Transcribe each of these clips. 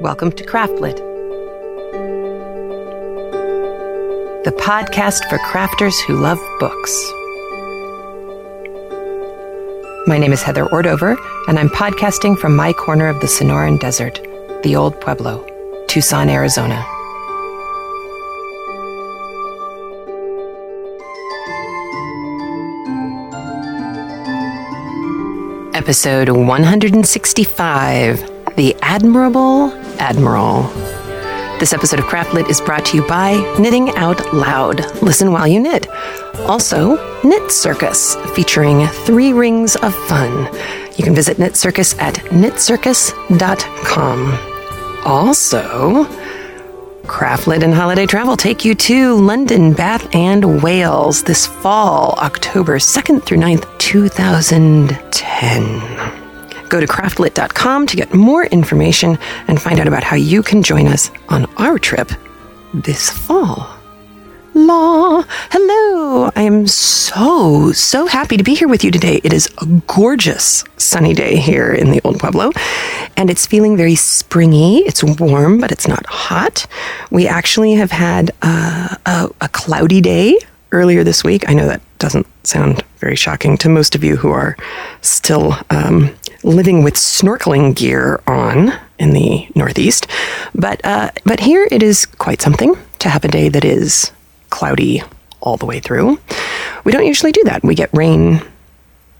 Welcome to Craftlit, the podcast for crafters who love books. My name is Heather Ordover, and I'm podcasting from my corner of the Sonoran Desert, the Old Pueblo, Tucson, Arizona. Episode 165 The Admirable Admiral. This episode of Craftlit is brought to you by Knitting Out Loud. Listen while you knit. Also, Knit Circus, featuring three rings of fun. You can visit Knit Circus at knitcircus.com. Also, Craftlit and Holiday Travel take you to London, Bath, and Wales this fall, October 2nd through 9th, 2010. Go to craftlit.com to get more information and find out about how you can join us on our trip this fall. La, hello. I am so, so happy to be here with you today. It is a gorgeous sunny day here in the Old Pueblo, and it's feeling very springy. It's warm, but it's not hot. We actually have had uh, a, a cloudy day earlier this week. I know that doesn't sound very shocking to most of you who are still um, living with snorkeling gear on in the Northeast, but uh, but here it is quite something to have a day that is cloudy all the way through. We don't usually do that. We get rain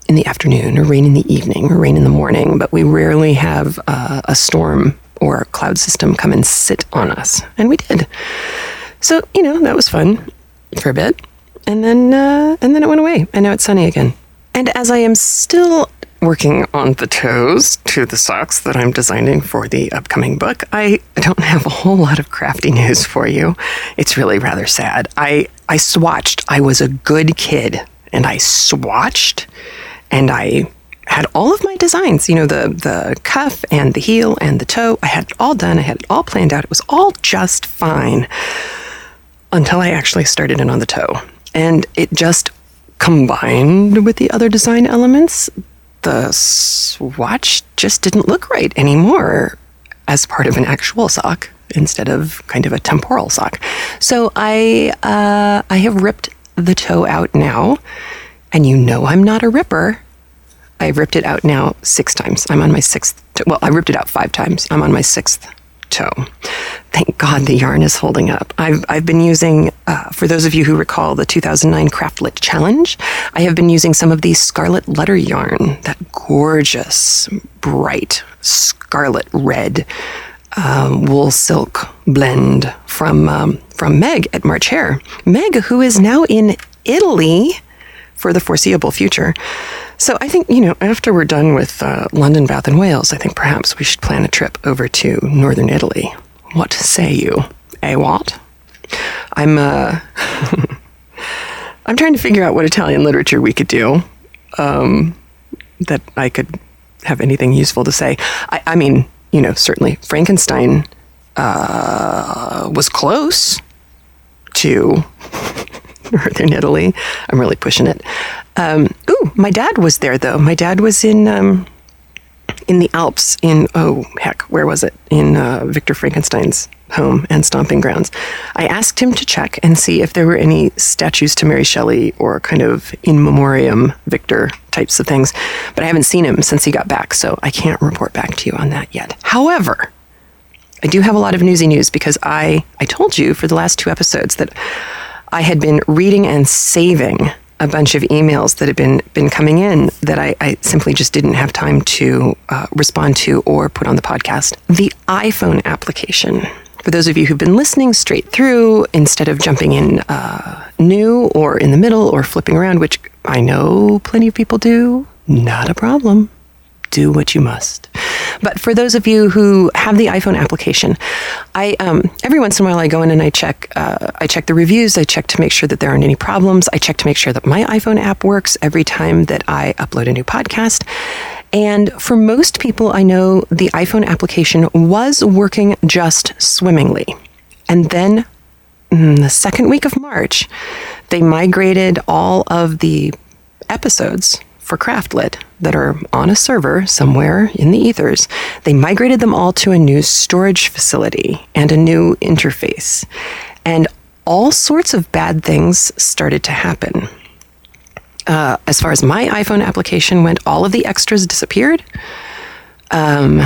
in the afternoon, or rain in the evening, or rain in the morning, but we rarely have uh, a storm or a cloud system come and sit on us, and we did. So you know that was fun for a bit, and then uh, and then it went away, and now it's sunny again. And as I am still working on the toes to the socks that I'm designing for the upcoming book, I don't have a whole lot of crafty news for you. It's really rather sad. I, I swatched. I was a good kid and I swatched and I had all of my designs, you know, the, the cuff and the heel and the toe. I had it all done. I had it all planned out. It was all just fine until I actually started in on the toe. And it just combined with the other design elements the swatch just didn't look right anymore as part of an actual sock instead of kind of a temporal sock. So I uh, I have ripped the toe out now, and you know I'm not a ripper. I've ripped it out now six times. I'm on my sixth. Well, I ripped it out five times. I'm on my sixth Thank God the yarn is holding up. I've, I've been using, uh, for those of you who recall the 2009 Craftlit Challenge, I have been using some of the Scarlet Letter yarn, that gorgeous, bright, scarlet red um, wool silk blend from, um, from Meg at March Hare. Meg, who is now in Italy for the foreseeable future. So I think, you know, after we're done with uh, London, Bath, and Wales, I think perhaps we should plan a trip over to northern Italy. What say you? A what? I'm, uh, I'm trying to figure out what Italian literature we could do um, that I could have anything useful to say. I, I mean, you know, certainly Frankenstein uh, was close to northern Italy. I'm really pushing it. Um, ooh, my dad was there though. My dad was in um, in the Alps. In oh heck, where was it? In uh, Victor Frankenstein's home and stomping grounds. I asked him to check and see if there were any statues to Mary Shelley or kind of in memoriam Victor types of things, but I haven't seen him since he got back, so I can't report back to you on that yet. However. I do have a lot of newsy news because I, I told you for the last two episodes that I had been reading and saving a bunch of emails that had been been coming in that I, I simply just didn't have time to uh, respond to or put on the podcast. The iPhone application. For those of you who've been listening straight through, instead of jumping in uh, new or in the middle or flipping around, which I know plenty of people do, not a problem. Do what you must. But for those of you who have the iPhone application, I um, every once in a while I go in and I check uh, I check the reviews. I check to make sure that there aren't any problems. I check to make sure that my iPhone app works every time that I upload a new podcast. And for most people, I know the iPhone application was working just swimmingly. And then mm, the second week of March, they migrated all of the episodes for Craftlit that are on a server somewhere in the ethers. They migrated them all to a new storage facility and a new interface. And all sorts of bad things started to happen. Uh, as far as my iPhone application went, all of the extras disappeared. Um,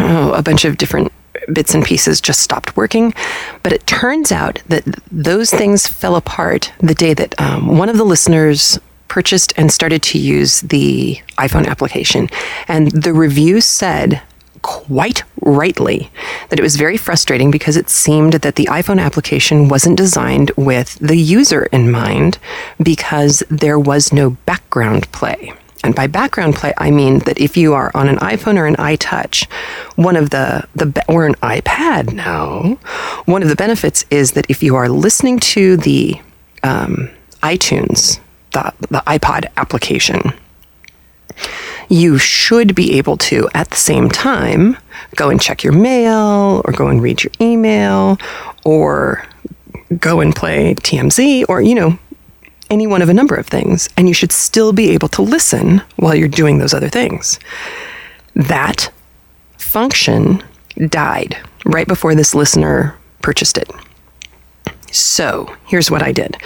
oh, a bunch of different bits and pieces just stopped working. But it turns out that those things fell apart the day that um, one of the listeners purchased and started to use the iPhone application. And the review said, quite rightly, that it was very frustrating because it seemed that the iPhone application wasn't designed with the user in mind because there was no background play. And by background play, I mean that if you are on an iPhone or an iTouch, one of the, the or an iPad now, one of the benefits is that if you are listening to the um, iTunes the, the iPod application, you should be able to, at the same time, go and check your mail or go and read your email or go and play TMZ or, you know, any one of a number of things. And you should still be able to listen while you're doing those other things. That function died right before this listener purchased it. So here's what I did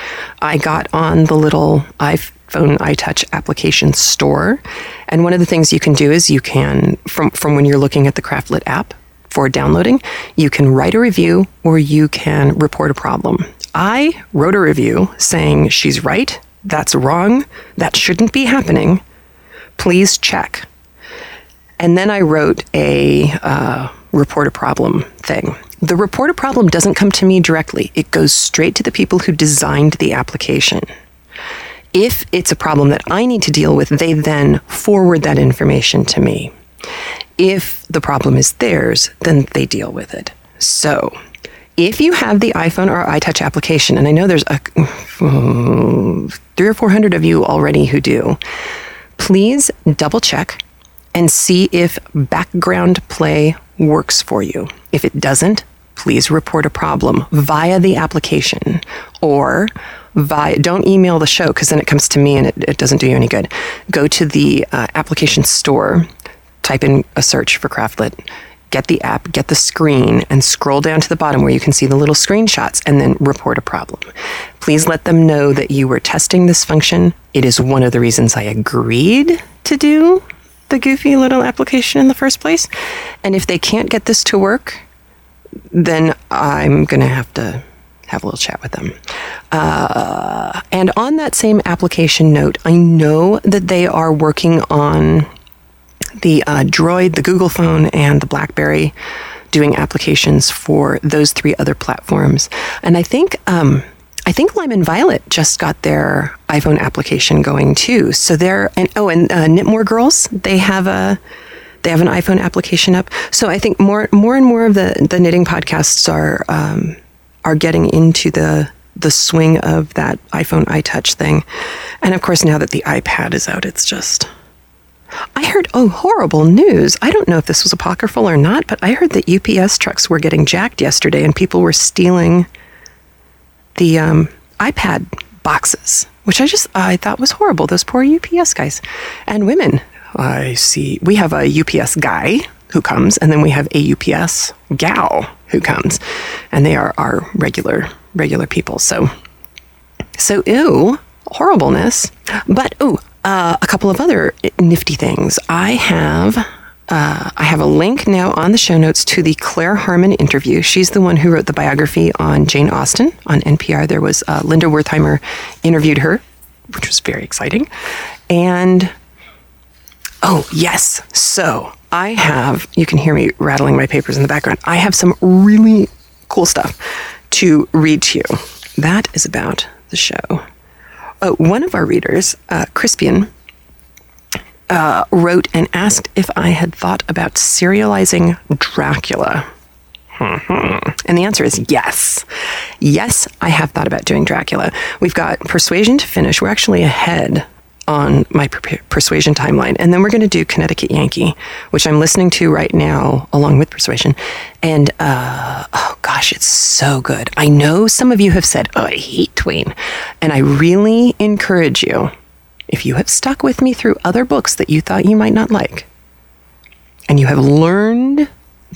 I got on the little iPhone iTouch application store. And one of the things you can do is you can, from, from when you're looking at the Craftlit app for downloading, you can write a review or you can report a problem. I wrote a review saying she's right, that's wrong, that shouldn't be happening. Please check. And then I wrote a uh, report a problem thing. The report a problem doesn't come to me directly, it goes straight to the people who designed the application. If it's a problem that I need to deal with, they then forward that information to me. If the problem is theirs, then they deal with it. So, if you have the iPhone or iTouch application, and I know there's a, three or four hundred of you already who do, please double check and see if background play works for you. If it doesn't, please report a problem via the application or via, don't email the show because then it comes to me and it, it, doesn't do you any good. Go to the uh, application store, type in a search for Craftlit, get the app, get the screen, and scroll down to the bottom where you can see the little screenshots and then report a problem. Please let them know that you were testing this function. It is one of the reasons I agreed to do the goofy little application in the first place. And if they can't get this to work, then I'm going to have to have a little chat with them. Uh, and on that same application note, I know that they are working on the uh, Droid, the Google phone, and the Blackberry doing applications for those three other platforms. And I think um, I think Lime and Violet just got their iPhone application going too. So they're and oh, and uh, Knitmore Girls they have a they have an iPhone application up. So I think more more and more of the the knitting podcasts are um, are getting into the the swing of that iPhone iTouch thing. And of course, now that the iPad is out, it's just. I heard, oh, horrible news. I don't know if this was apocryphal or not, but I heard that UPS trucks were getting jacked yesterday and people were stealing the um, iPad boxes, which I just I thought was horrible. Those poor UPS guys and women. I see. We have a UPS guy who comes, and then we have a UPS gal who comes, and they are our regular regular people. So, so ew, horribleness. But oh, uh, a couple of other nifty things. I have. Uh, I have a link now on the show notes to the Claire Harman interview. She's the one who wrote the biography on Jane Austen on NPR. There was uh, Linda Wertheimer interviewed her, which was very exciting. And Oh, yes. So I have, you can hear me rattling my papers in the background. I have some really cool stuff to read to you. That is about the show. Oh, one of our readers, uh, Crispian, uh, wrote and asked if I had thought about serializing Dracula. Mm-hmm. And the answer is yes. Yes, I have thought about doing Dracula. We've got Persuasion to finish. We're actually ahead on my per- persuasion timeline. And then we're going to do Connecticut Yankee, which I'm listening to right now along with persuasion. And uh, oh gosh, it's so good. I know some of you have said, oh, I hate Twain. And I really encourage you if you have stuck with me through other books that you thought you might not like, and you have learned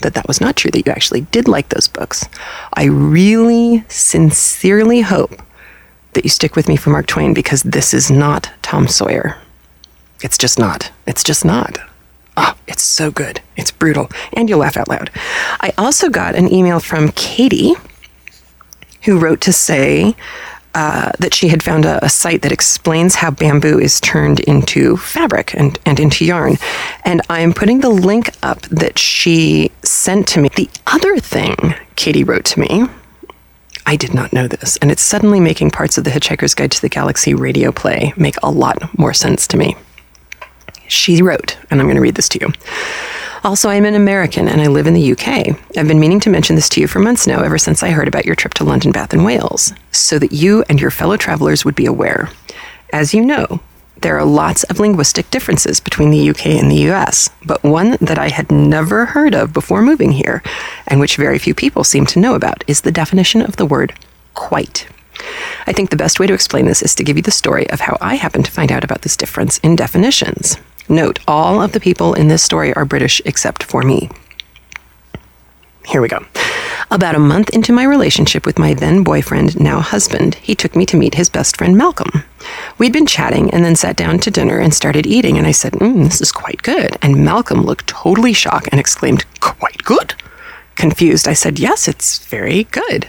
that that was not true, that you actually did like those books, I really sincerely hope that you stick with me for Mark Twain because this is not Tom Sawyer. It's just not. It's just not. Oh, it's so good. It's brutal. And you'll laugh out loud. I also got an email from Katie who wrote to say uh, that she had found a, a, site that explains how bamboo is turned into fabric and, and into yarn. And I am putting the link up that she sent to me. The other thing Katie wrote to me, I did not know this, and it's suddenly making parts of the Hitchhiker's Guide to the Galaxy radio play make a lot more sense to me. She wrote, and I'm going to read this to you. Also, I'm an American and I live in the UK. I've been meaning to mention this to you for months now, ever since I heard about your trip to London, Bath, and Wales, so that you and your fellow travelers would be aware. As you know, there are lots of linguistic differences between the UK and the US, but one that I had never heard of before moving here, and which very few people seem to know about, is the definition of the word quite. I think the best way to explain this is to give you the story of how I happened to find out about this difference in definitions. Note, all of the people in this story are British except for me. Here we go. About a month into my relationship with my then boyfriend, now husband, he took me to meet his best friend Malcolm. We'd been chatting and then sat down to dinner and started eating, and I said, mm, This is quite good. And Malcolm looked totally shocked and exclaimed, Quite good? Confused, I said, Yes, it's very good.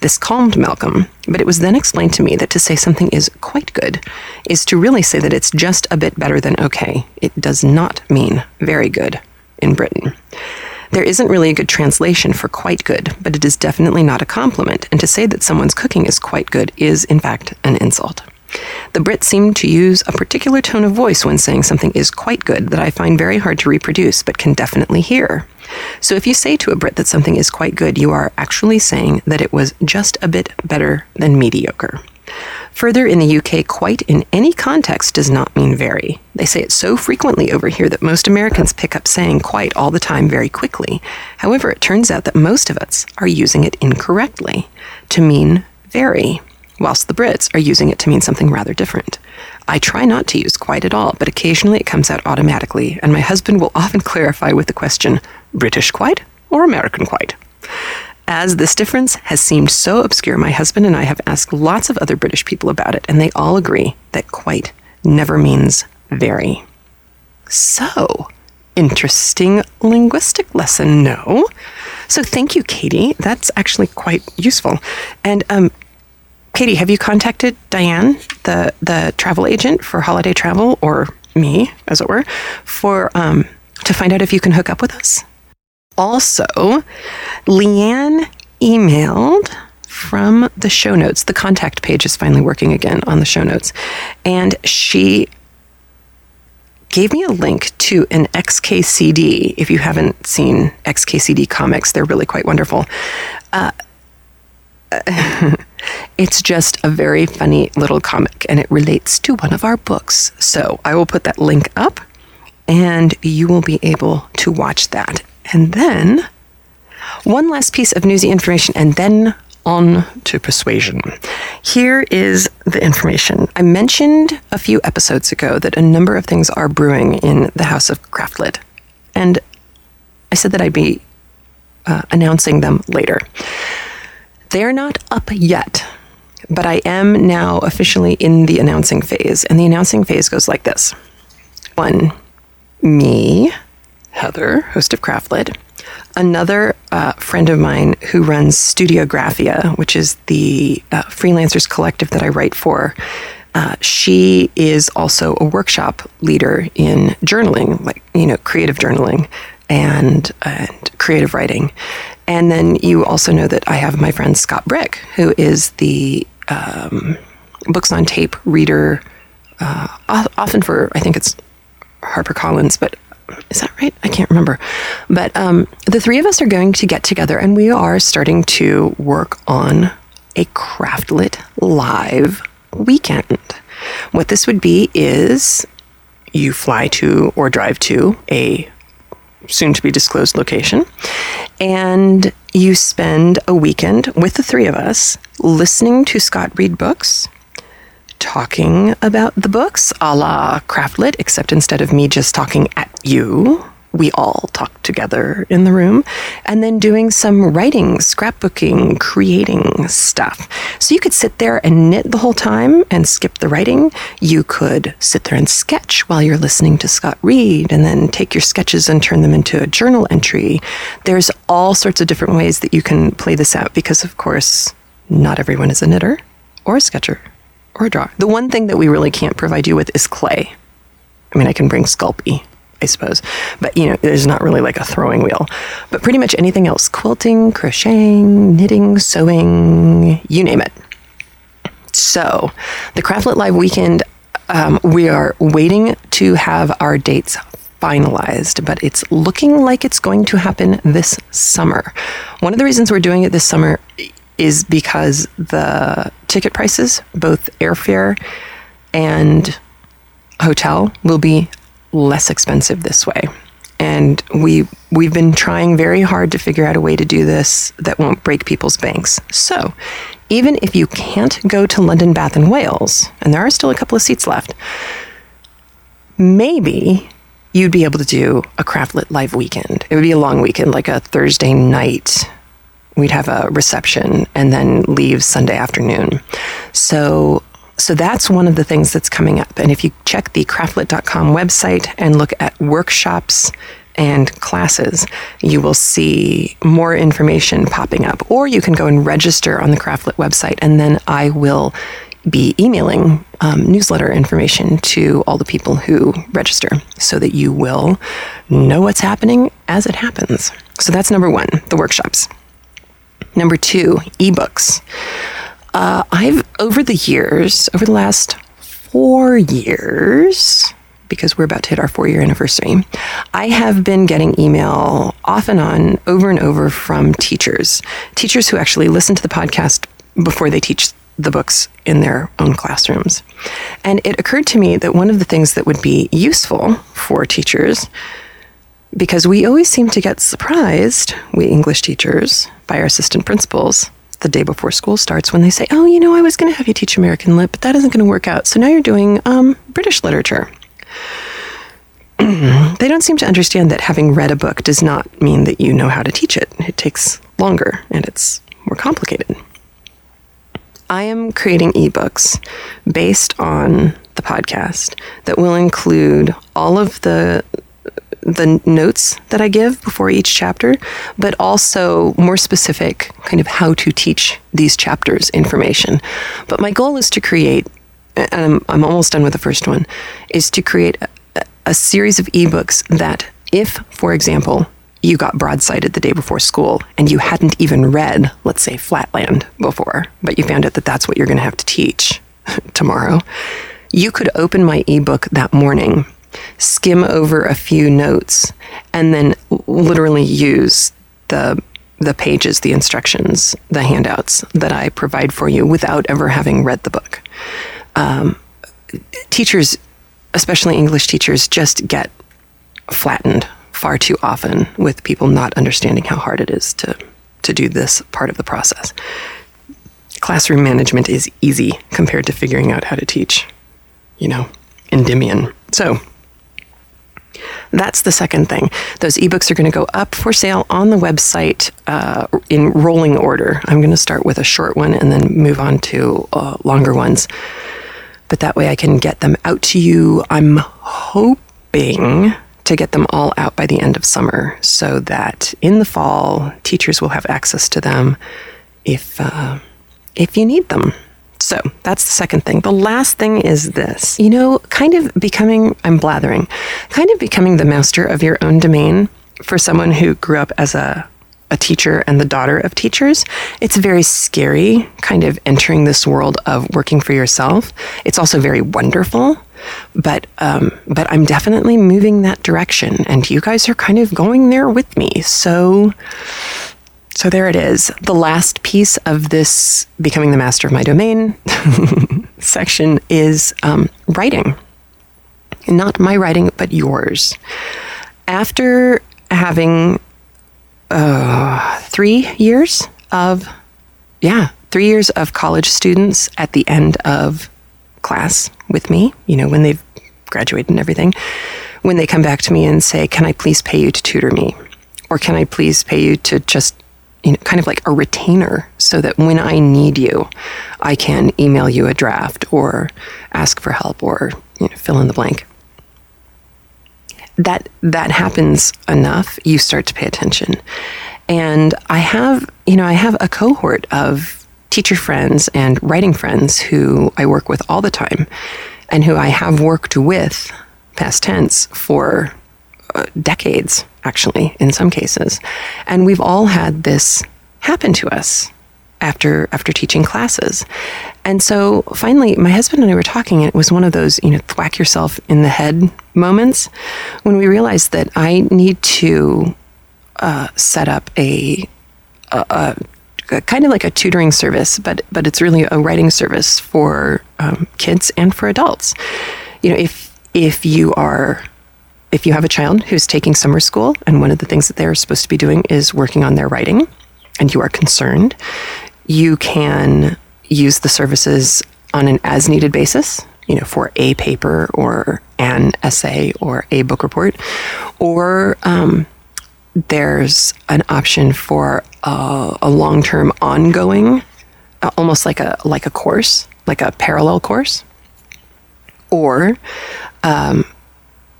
This calmed Malcolm, but it was then explained to me that to say something is quite good is to really say that it's just a bit better than okay. It does not mean very good in Britain. There isn't really a good translation for quite good, but it is definitely not a compliment, and to say that someone's cooking is quite good is, in fact, an insult. The Brits seem to use a particular tone of voice when saying something is quite good that I find very hard to reproduce but can definitely hear. So if you say to a Brit that something is quite good, you are actually saying that it was just a bit better than mediocre. Further, in the UK, quite in any context does not mean very. They say it so frequently over here that most Americans pick up saying quite all the time very quickly. However, it turns out that most of us are using it incorrectly to mean very whilst the Brits are using it to mean something rather different. I try not to use quite at all, but occasionally it comes out automatically, and my husband will often clarify with the question British quite or American quite? As this difference has seemed so obscure, my husband and I have asked lots of other British people about it, and they all agree that quite never means very. So, interesting linguistic lesson, no? So, thank you, Katie. That's actually quite useful. And um, Katie, have you contacted Diane, the the travel agent for holiday travel, or me, as it were, for um, to find out if you can hook up with us? Also, Leanne emailed from the show notes. The contact page is finally working again on the show notes, and she gave me a link to an XKCD. If you haven't seen XKCD comics, they're really quite wonderful. Uh, it's just a very funny little comic and it relates to one of our books. So I will put that link up and you will be able to watch that. And then one last piece of newsy information and then on to persuasion. Here is the information. I mentioned a few episodes ago that a number of things are brewing in the House of Craftlit. And I said that I'd be uh, announcing them later. They're not up yet, but I am now officially in the announcing phase. And the announcing phase goes like this one, me, Heather, host of Craftlit, another uh, friend of mine who runs Studiographia, which is the uh, freelancers collective that I write for. Uh, she is also a workshop leader in journaling, like you know, creative journaling and and creative writing. And then you also know that I have my friend Scott Brick, who is the um, books on tape reader, uh, often for, I think it's HarperCollins, but is that right? I can't remember. But um, the three of us are going to get together and we are starting to work on a Craftlit live weekend. What this would be is you fly to or drive to a soon to be disclosed location. And you spend a weekend with the three of us listening to Scott read books, talking about the books a la Craftlit, except instead of me just talking at you, we all talk together in the room, and then doing some writing, scrapbooking, creating stuff. So you could sit there and knit the whole time and skip the writing. You could sit there and sketch while you're listening to Scott read, and then take your sketches and turn them into a journal entry. There's all sorts of different ways that you can play this out because, of course, not everyone is a knitter or a sketcher or a drawer. The one thing that we really can't provide you with is clay. I mean, I can bring Sculpey I suppose. But you know, there's not really like a throwing wheel. But pretty much anything else quilting, crocheting, knitting, sewing, you name it. So, the Craftlit Live weekend, um, we are waiting to have our dates finalized, but it's looking like it's going to happen this summer. One of the reasons we're doing it this summer is because the ticket prices, both airfare and hotel, will be less expensive this way. And we we've been trying very hard to figure out a way to do this that won't break people's banks. So, even if you can't go to London Bath and Wales, and there are still a couple of seats left, maybe you'd be able to do a Craftlit live weekend. It would be a long weekend, like a Thursday night. We'd have a reception and then leave Sunday afternoon. So so that's one of the things that's coming up. And if you check the craftlit.com website and look at workshops and classes, you will see more information popping up. Or you can go and register on the Craftlit website, and then I will be emailing um, newsletter information to all the people who register so that you will know what's happening as it happens. So that's number one, the workshops. Number two, ebooks. Uh, I've, over the years, over the last four years, because we're about to hit our four year anniversary, I have been getting email off and on, over and over from teachers, teachers who actually listen to the podcast before they teach the books in their own classrooms. And it occurred to me that one of the things that would be useful for teachers, because we always seem to get surprised, we English teachers, by our assistant principals the day before school starts when they say, "Oh, you know, I was going to have you teach American Lit, but that isn't going to work out. So now you're doing um, British literature." they don't seem to understand that having read a book does not mean that you know how to teach it. It takes longer and it's more complicated. I am creating ebooks based on the podcast that will include all of the the notes that I give before each chapter, but also more specific kind of how to teach these chapters information. But my goal is to create, and I'm, I'm almost done with the first one, is to create a, a series of ebooks that, if, for example, you got broadsided the day before school and you hadn't even read, let's say, Flatland before, but you found out that that's what you're going to have to teach tomorrow, you could open my ebook that morning skim over a few notes, and then literally use the the pages, the instructions, the handouts that I provide for you without ever having read the book. Um, teachers, especially English teachers, just get flattened far too often with people not understanding how hard it is to to do this part of the process. Classroom management is easy compared to figuring out how to teach, you know, Endymion. So that's the second thing. Those ebooks are going to go up for sale on the website uh, in rolling order. I'm going to start with a short one and then move on to uh, longer ones. But that way I can get them out to you. I'm hoping to get them all out by the end of summer so that in the fall teachers will have access to them if uh, if you need them. So that's the second thing. The last thing is this you know, kind of becoming, I'm blathering, kind of becoming the master of your own domain for someone who grew up as a a teacher and the daughter of teachers, it's very scary kind of entering this world of working for yourself. It's also very wonderful, but um, but I'm definitely moving that direction, and you guys are kind of going there with me. So so there it is. The last piece of this becoming the master of my domain section is um, writing. Not my writing, but yours. After having uh, three years of, yeah, three years of college students at the end of class with me, you know, when they've graduated and everything, when they come back to me and say, Can I please pay you to tutor me? Or can I please pay you to just, you know, kind of like a retainer so that when I need you, I can email you a draft or ask for help or, you know, fill in the blank. That that happens enough, you start to pay attention. And I have, you know, I have a cohort of teacher friends and writing friends who I work with all the time and who I have worked with, past tense, for uh, decades, actually, in some cases. And we've all had this happen to us after after teaching classes. And so finally my husband and I were talking and it was one of those, you know, thwack yourself in the head moments when we realized that I need to uh, set up a, a, a kind of like a tutoring service, but but it's really a writing service for um, kids and for adults. You know, if if you are if you have a child who's taking summer school and one of the things that they're supposed to be doing is working on their writing, and you are concerned, you can use the services on an as needed basis. You know, for a paper or an essay or a book report, or um, there's an option for a, a long term ongoing, uh, almost like a like a course, like a parallel course, or um,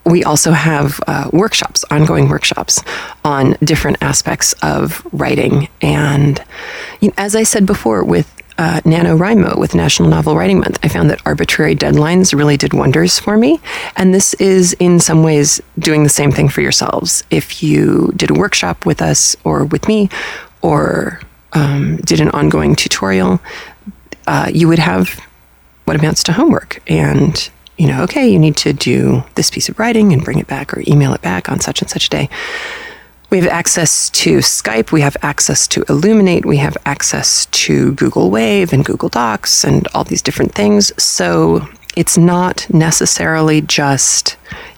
we also have uh, workshops, ongoing workshops on different aspects of writing. And you know, as I said before, with uh, NaNoWriMo with National Novel Writing Month, I found that arbitrary deadlines really did wonders for me. And this is, in some ways, doing the same thing for yourselves. If you did a workshop with us or with me, or um, did an ongoing tutorial, uh, you would have what amounts to homework. And, you know, okay, you need to do this piece of writing and bring it back or email it back on such and such a day. We have access to Skype, we have access to Elluminate, we have access to Google Wave and Google Docs and all these different things. So it's not necessarily just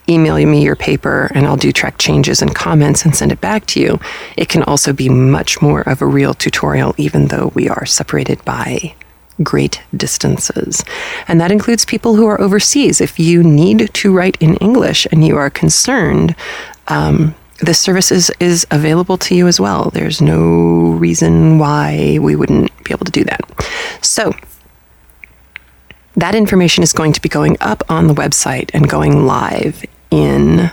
email me your paper and I'll do track changes and comments and send it back to you. It can also be much more of a real tutorial, even though we are separated by great distances. And that includes people who are overseas. If you need to write in English and you are concerned, um, this service is, is available to you as well. There's no reason why we wouldn't be able to do that. So, that information is going to be going up on the website and going live in,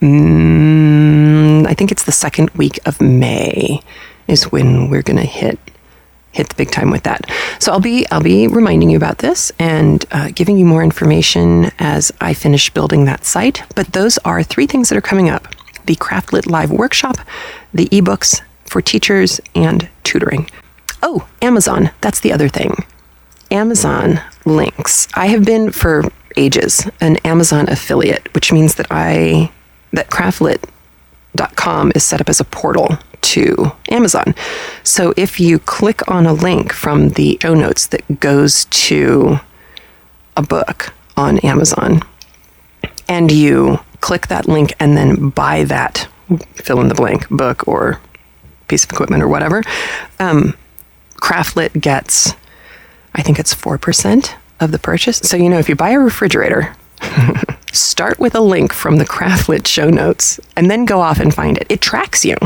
mm, I think it's the second week of May, is when we're going to hit hit the big time with that. So I'll be I'll be reminding you about this and uh, giving you more information as I finish building that site. But those are three things that are coming up the Craftlit Live workshop, the ebooks for teachers, and tutoring. Oh, Amazon. That's the other thing. Amazon links. I have been for ages an Amazon affiliate, which means that I that craftlit.com is set up as a portal to Amazon. So if you click on a link from the show notes that goes to a book on Amazon and you click that link and then buy that fill in the blank book or piece of equipment or whatever, um, Craftlit gets, I think it's 4% of the purchase. So, you know, if you buy a refrigerator, start with a link from the Craftlit show notes and then go off and find it. It tracks you.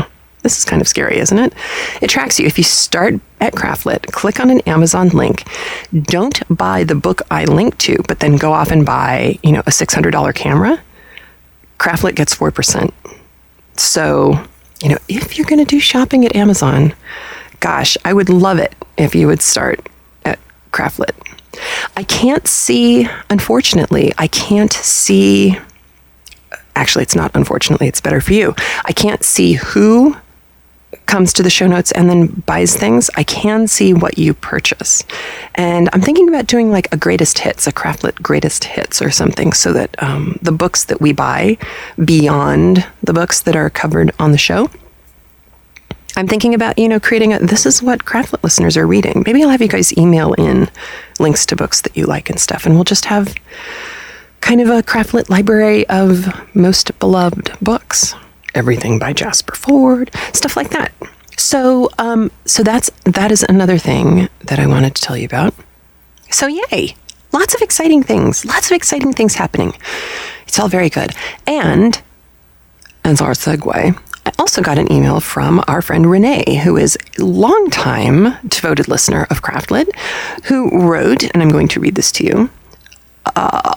This is kind of scary, isn't it? It tracks you. If you start at Craftlit, click on an Amazon link, don't buy the book I link to, but then go off and buy, you know, a $600 camera, Craftlit gets 4%. So, you know, if you're going to do shopping at Amazon, gosh, I would love it if you would start at Craftlit. I can't see, unfortunately, I can't see. Actually, it's not unfortunately, it's better for you. I can't see who comes to the show notes and then buys things, I can see what you purchase. And I'm thinking about doing like a greatest hits, a Craftlit greatest hits or something, so that um, the books that we buy beyond the books that are covered on the show. I'm thinking about, you know, creating a this is what Craftlit listeners are reading. Maybe I'll have you guys email in links to books that you like and stuff, and we'll just have kind of a Craftlit library of most beloved books everything by Jasper Fforde, stuff like that. So, um, so that's that is another thing that I wanted to tell you about. So, yay, lots of exciting things, lots of exciting things happening. It's all very good. And as our segue, I also got an email from our friend Renee, who is a longtime devoted listener of Craftlit, who wrote, and I'm going to read this to you. Uh,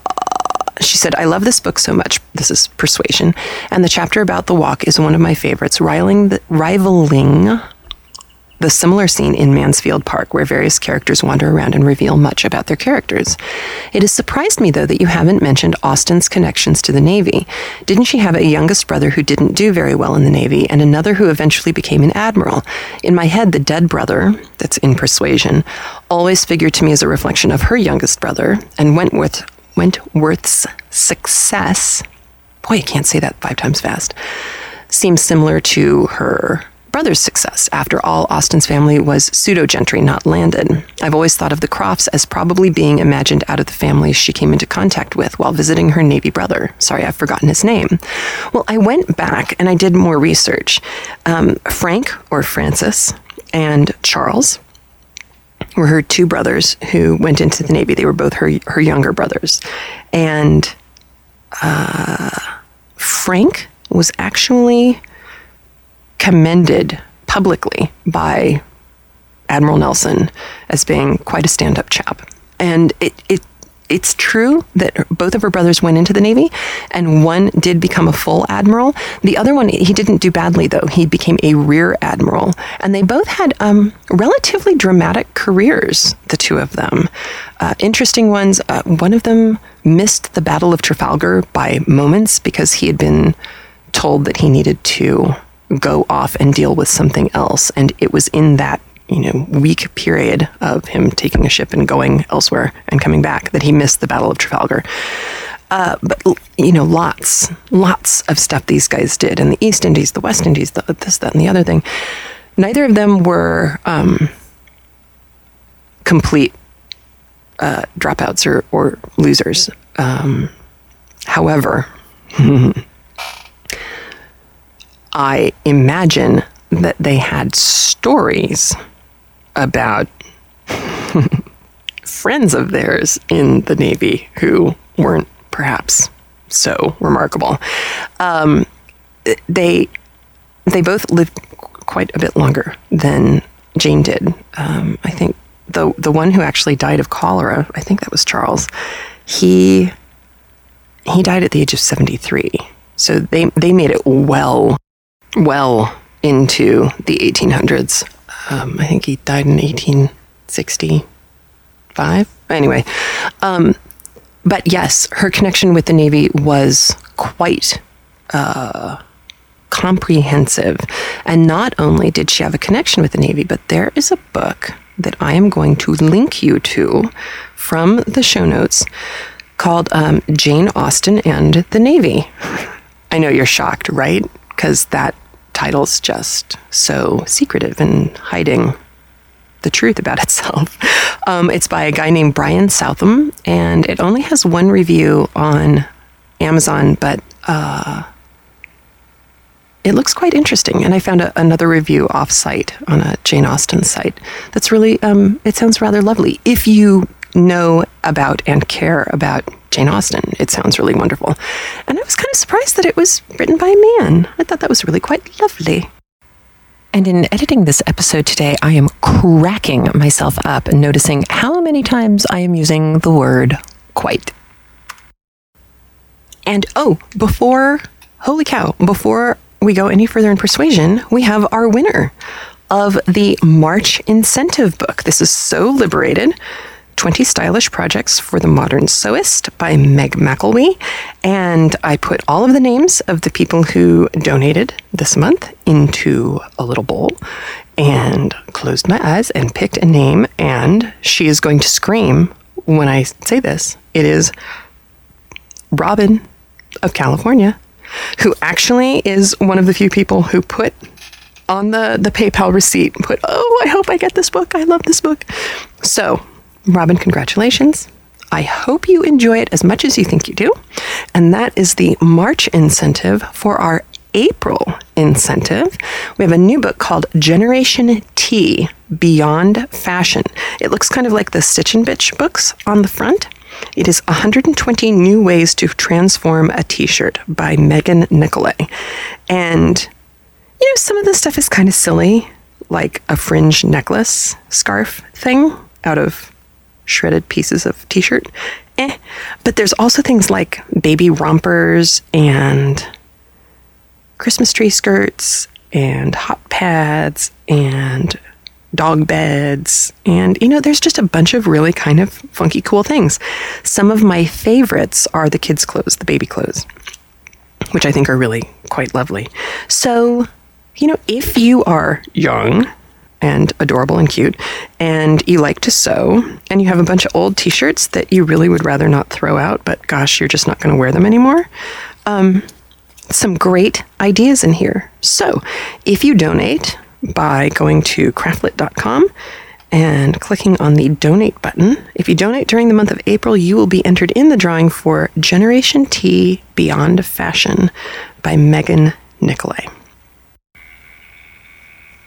she said, I love this book so much. This is Persuasion. And the chapter about the walk is one of my favorites, rivaling the, rivaling the similar scene in Mansfield Park, where various characters wander around and reveal much about their characters. It has surprised me, though, that you haven't mentioned Austen's connections to the Navy. Didn't she have a youngest brother who didn't do very well in the Navy, and another who eventually became an admiral? In my head, the dead brother, that's in Persuasion, always figured to me as a reflection of her youngest brother, and Wentworth, Wentworth's success. Boy, I can't say that five times fast. Seems similar to her brother's success. After all, Austen's family was pseudo gentry, not landed. I've always thought of the Crofts as probably being imagined out of the families she came into contact with while visiting her Navy brother. Sorry, I've forgotten his name. Well, I went back and I did more research. Um, Frank, or Francis, and Charles were her two brothers who went into the Navy. They were both her, her younger brothers. And uh, Frank was actually commended publicly by Admiral Nelson as being quite a stand up chap. And it, it it's true that both of her brothers went into the Navy, and one did become a full admiral. The other one, he didn't do badly, though. He became a rear admiral. And they both had um, relatively dramatic careers, the two of them. Uh, interesting ones. Uh, one of them missed the Battle of Trafalgar by moments because he had been told that he needed to go off and deal with something else. And it was in that you know week period of him taking a ship and going elsewhere and coming back that he missed the Battle of Trafalgar. Uh, but you know, lots, lots of stuff these guys did in the East Indies, the West Indies, the, this, that, and the other thing. Neither of them were um, complete uh, dropouts or, or losers. Um, however, I imagine that they had stories about friends of theirs in the Navy who weren't perhaps so remarkable. Um, they they both lived quite a bit longer than Jane did. Um, I think the the one who actually died of cholera, I think that was Charles. He he died at the age of seventy three. So they they made it well well into the 1800s. Um, I think he died in 1865. Anyway, um, but yes, her connection with the Navy was quite uh, comprehensive. And not only did she have a connection with the Navy, but there is a book that I am going to link you to from the show notes called um, Jane Austen and the Navy. I know you're shocked, right? Because that title's just so secretive and hiding the truth about itself. Um, it's by a guy named Brian Southam, and it only has one review on Amazon, but uh, it looks quite interesting. And I found a, another review off-site on a Jane Austen site. That's really, um, it sounds rather lovely. If you know about and care about Jane Austen. It sounds really wonderful. And I was kind of surprised that it was written by a man. I thought that was really quite lovely. And in editing this episode today, I am cracking myself up and noticing how many times I am using the word quite. And oh, before, holy cow, before we go any further in persuasion, we have our winner of the March incentive book. This is Sew Liberated. 20 Stylish Projects for the Modern Sewist by Meg McElwee. And I put all of the names of the people who donated this month into a little bowl and closed my eyes and picked a name. And she is going to scream when I say this. It is Robin of California, who actually is one of the few people who put on the, the PayPal receipt, put, oh, I hope I get this book. I love this book. So Robin, congratulations. I hope you enjoy it as much as you think you do. And that is the March incentive for our April incentive. We have a new book called Generation T Beyond Fashion. It looks kind of like the Stitch and Bitch books on the front. It is 120 New Ways to Transform a T shirt by Megan Nicolay. And, you know, some of this stuff is kind of silly, like a fringe necklace scarf thing out of shredded pieces of t shirt. Eh. But there's also things like baby rompers and Christmas tree skirts and hot pads and dog beds. And, you know, there's just a bunch of really kind of funky, cool things. Some of my favorites are the kids' clothes, the baby clothes, which I think are really quite lovely. So, you know, if you are young, and adorable and cute, and you like to sew, and you have a bunch of old t shirts that you really would rather not throw out, but gosh, you're just not going to wear them anymore. Um, some great ideas in here. So, if you donate by going to craftlit.com and clicking on the donate button, if you donate during the month of April, you will be entered in the drawing for Generation T Beyond Fashion by Megan Nicolay.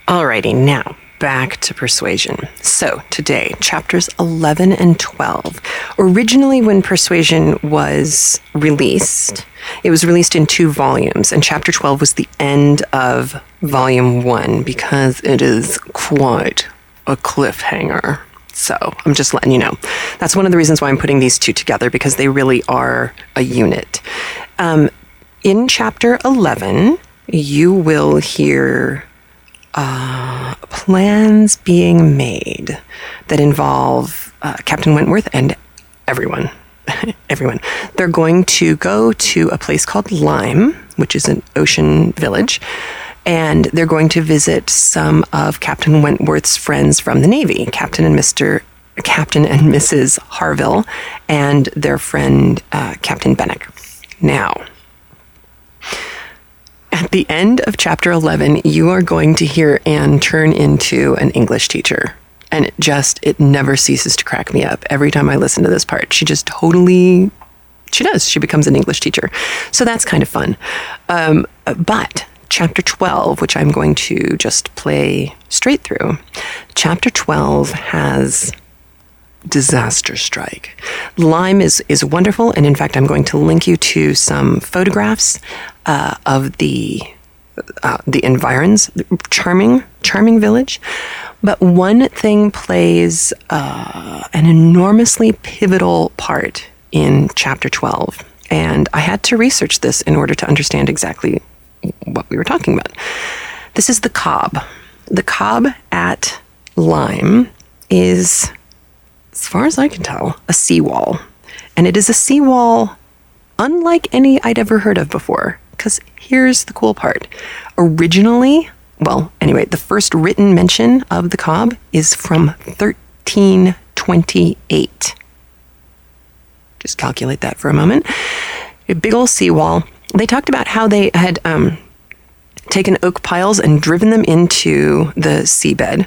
Alrighty, now back to persuasion. So, today, chapters 11 and 12. Originally, when persuasion was released, it was released in two volumes, and chapter 12 was the end of volume one because it is quite a cliffhanger. So, I'm just letting you know. That's one of the reasons why I'm putting these two together because they really are a unit. Um, in chapter 11, you will hear uh, plans being made that involve uh, Captain Wentworth and everyone. everyone. They're going to go to a place called Lyme, which is an ocean village, and they're going to visit some of Captain Wentworth's friends from the Navy, Captain and Mr. Captain and Mrs. Harville, and their friend uh, Captain Benwick. Now, at the end of chapter 11, you are going to hear Anne turn into an English teacher. And it just, it never ceases to crack me up every time I listen to this part. She just totally, she does. She becomes an English teacher. So that's kind of fun. Um, but chapter 12, which I'm going to just play straight through, chapter 12 has disaster strike. Lyme is is wonderful, and in fact, I'm going to link you to some photographs uh, of the uh, the environs. Charming, charming village. But one thing plays uh, an enormously pivotal part in chapter 12. And I had to research this in order to understand exactly what we were talking about. This is the Cobb. The Cobb at Lyme is as far as I can tell, a seawall. And it is a seawall unlike any I'd ever heard of before. Because here's the cool part. Originally, well, anyway, the first written mention of the Cobb is from 1328. Just calculate that for a moment. A big old seawall. They talked about how they had um, taken oak piles and driven them into the seabed,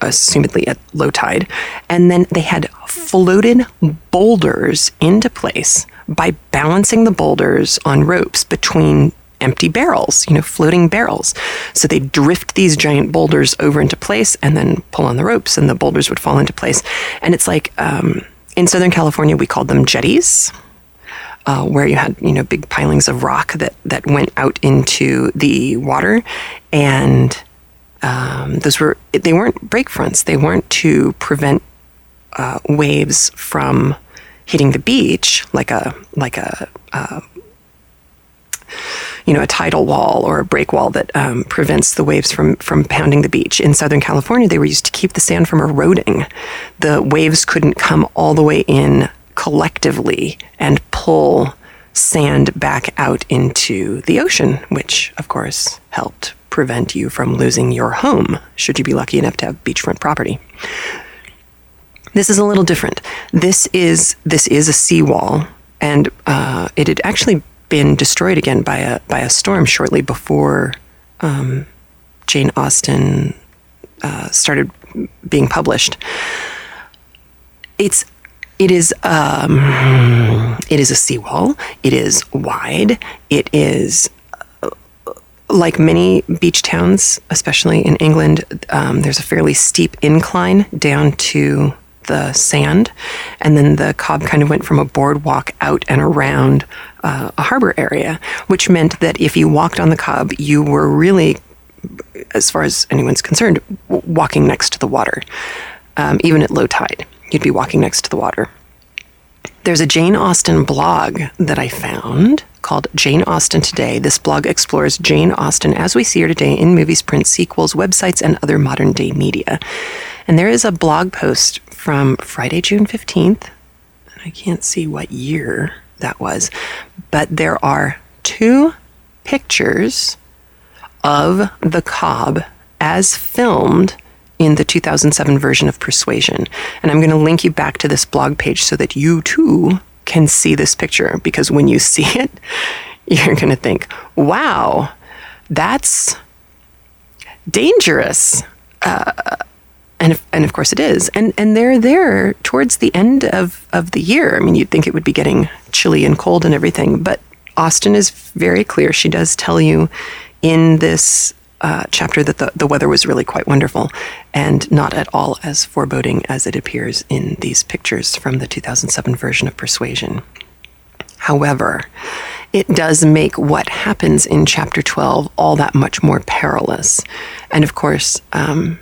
assumedly at low tide. And then they had floated boulders into place by balancing the boulders on ropes between empty barrels, you know, floating barrels. So they drift these giant boulders over into place and then pull on the ropes, and the boulders would fall into place. And it's like um, in Southern California, we called them jetties. Uh, where you had you know big pilings of rock that that went out into the water, and um, those were they weren't break fronts. They weren't to prevent uh, waves from hitting the beach like a like a uh, you know a tidal wall or a break wall that um, prevents the waves from from pounding the beach. In Southern California, they were used to keep the sand from eroding. The waves couldn't come all the way in collectively and pull sand back out into the ocean, which of course helped prevent you from losing your home, should you be lucky enough to have beachfront property. This is a little different. This is this is a seawall, and uh, it had actually been destroyed again by a by a storm shortly before um, Jane Austen uh, started being published. It's it is um, it is a seawall. It is wide. It is like many beach towns, especially in England, um, there's a fairly steep incline down to the sand, and then the Cobb kind of went from a boardwalk out and around uh, a harbor area, which meant that if you walked on the Cobb, you were really, as far as anyone's concerned, w- walking next to the water, um, even at low tide. You'd be walking next to the water. There's a Jane Austen blog that I found called Jane Austen Today. This blog explores Jane Austen as we see her today in movies, print, sequels, websites, and other modern day media. And there is a blog post from Friday, June 15th. And I can't see what year that was, but there are two pictures of the Cobb as filmed in the 2007 version of Persuasion. And I'm going to link you back to this blog page so that you too can see this picture because when you see it, you're going to think, wow, that's dangerous. Uh, and, and of course it is. And, and they're there towards the end of, of the year. I mean, you'd think it would be getting chilly and cold and everything, but Austen is very clear. She does tell you in this uh, chapter that the, the weather was really quite wonderful and not at all as foreboding as it appears in these pictures from the 2007 version of Persuasion. However, it does make what happens in chapter 12 all that much more perilous. And of course, um,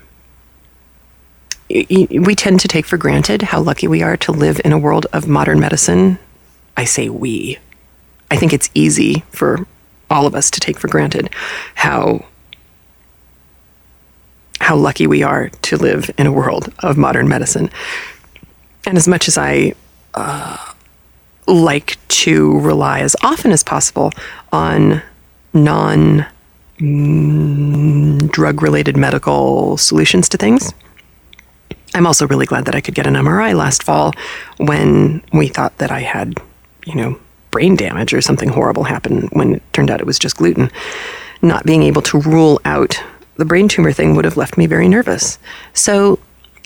we tend to take for granted how lucky we are to live in a world of modern medicine. I say we. I think it's easy for all of us to take for granted how how lucky we are to live in a world of modern medicine. And as much as I uh, like to rely as often as possible on non mm, drug related medical solutions to things, I'm also really glad that I could get an MRI last fall when we thought that I had, you know, brain damage or something horrible happen when it turned out it was just gluten. Not being able to rule out the brain tumor thing would have left me very nervous. So,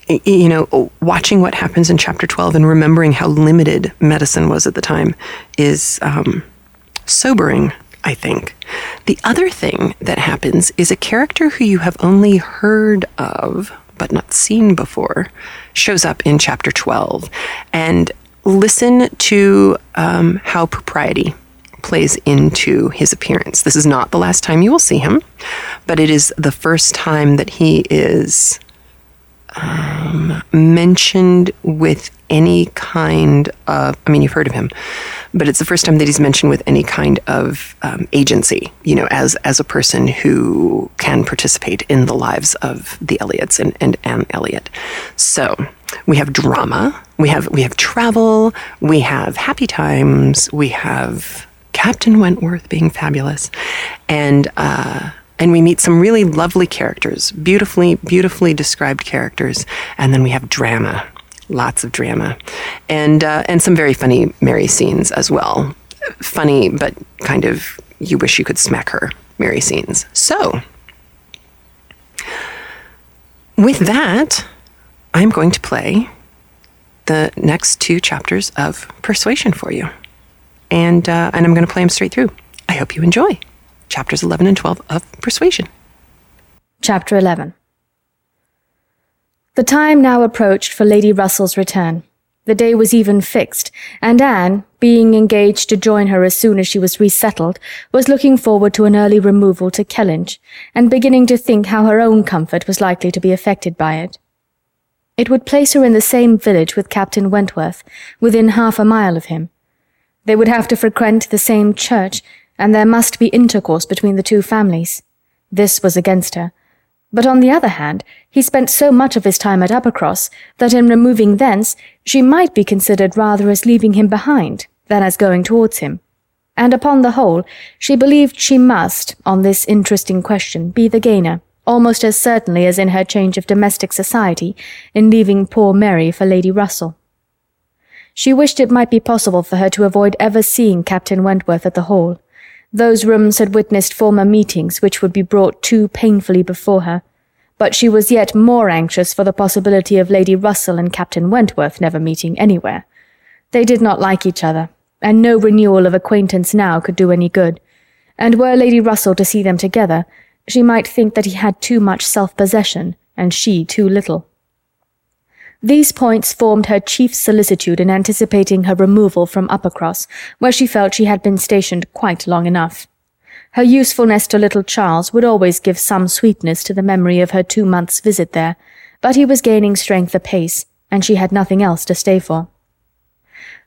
you know, watching what happens in chapter 12 and remembering how limited medicine was at the time is um, sobering, I think. The other thing that happens is a character who you have only heard of but not seen before shows up in chapter 12. And listen to um, how propriety plays into his appearance. This is not the last time you will see him, but it is the first time that he is um, mentioned with any kind of, I mean, you've heard of him, but it's the first time that he's mentioned with any kind of um, agency, you know, as, as a person who can participate in the lives of the Elliots and, and Anne Elliot. So we have drama, we have, we have travel, we have happy times, we have Captain Wentworth being fabulous, and uh, and we meet some really lovely characters, beautifully beautifully described characters, and then we have drama, lots of drama, and uh, and some very funny merry scenes as well. Funny, but kind of you wish you could smack her merry scenes. So. With that, I'm going to play the next two chapters of Persuasion for you and uh, and I'm going to play them straight through. I hope you enjoy chapters 11 and 12 of Persuasion. Chapter 11 The time now approached for Lady Russell's return. The day was even fixed, and Anne, being engaged to join her as soon as she was resettled, was looking forward to an early removal to Kellynch, and beginning to think how her own comfort was likely to be affected by it. It would place her in the same village with Captain Wentworth, within half a mile of him, they would have to frequent the same church, and there must be intercourse between the two families. This was against her. But on the other hand, he spent so much of his time at Uppercross that in removing thence she might be considered rather as leaving him behind than as going towards him. And upon the whole, she believed she must, on this interesting question, be the gainer, almost as certainly as in her change of domestic society in leaving poor Mary for Lady Russell. She wished it might be possible for her to avoid ever seeing Captain Wentworth at the Hall. Those rooms had witnessed former meetings which would be brought too painfully before her, but she was yet more anxious for the possibility of Lady Russell and Captain Wentworth never meeting anywhere. They did not like each other, and no renewal of acquaintance now could do any good. And were Lady Russell to see them together, she might think that he had too much self-possession, and she too little. These points formed her chief solicitude in anticipating her removal from Uppercross, where she felt she had been stationed quite long enough. Her usefulness to little Charles would always give some sweetness to the memory of her two months' visit there, but he was gaining strength apace, and she had nothing else to stay for.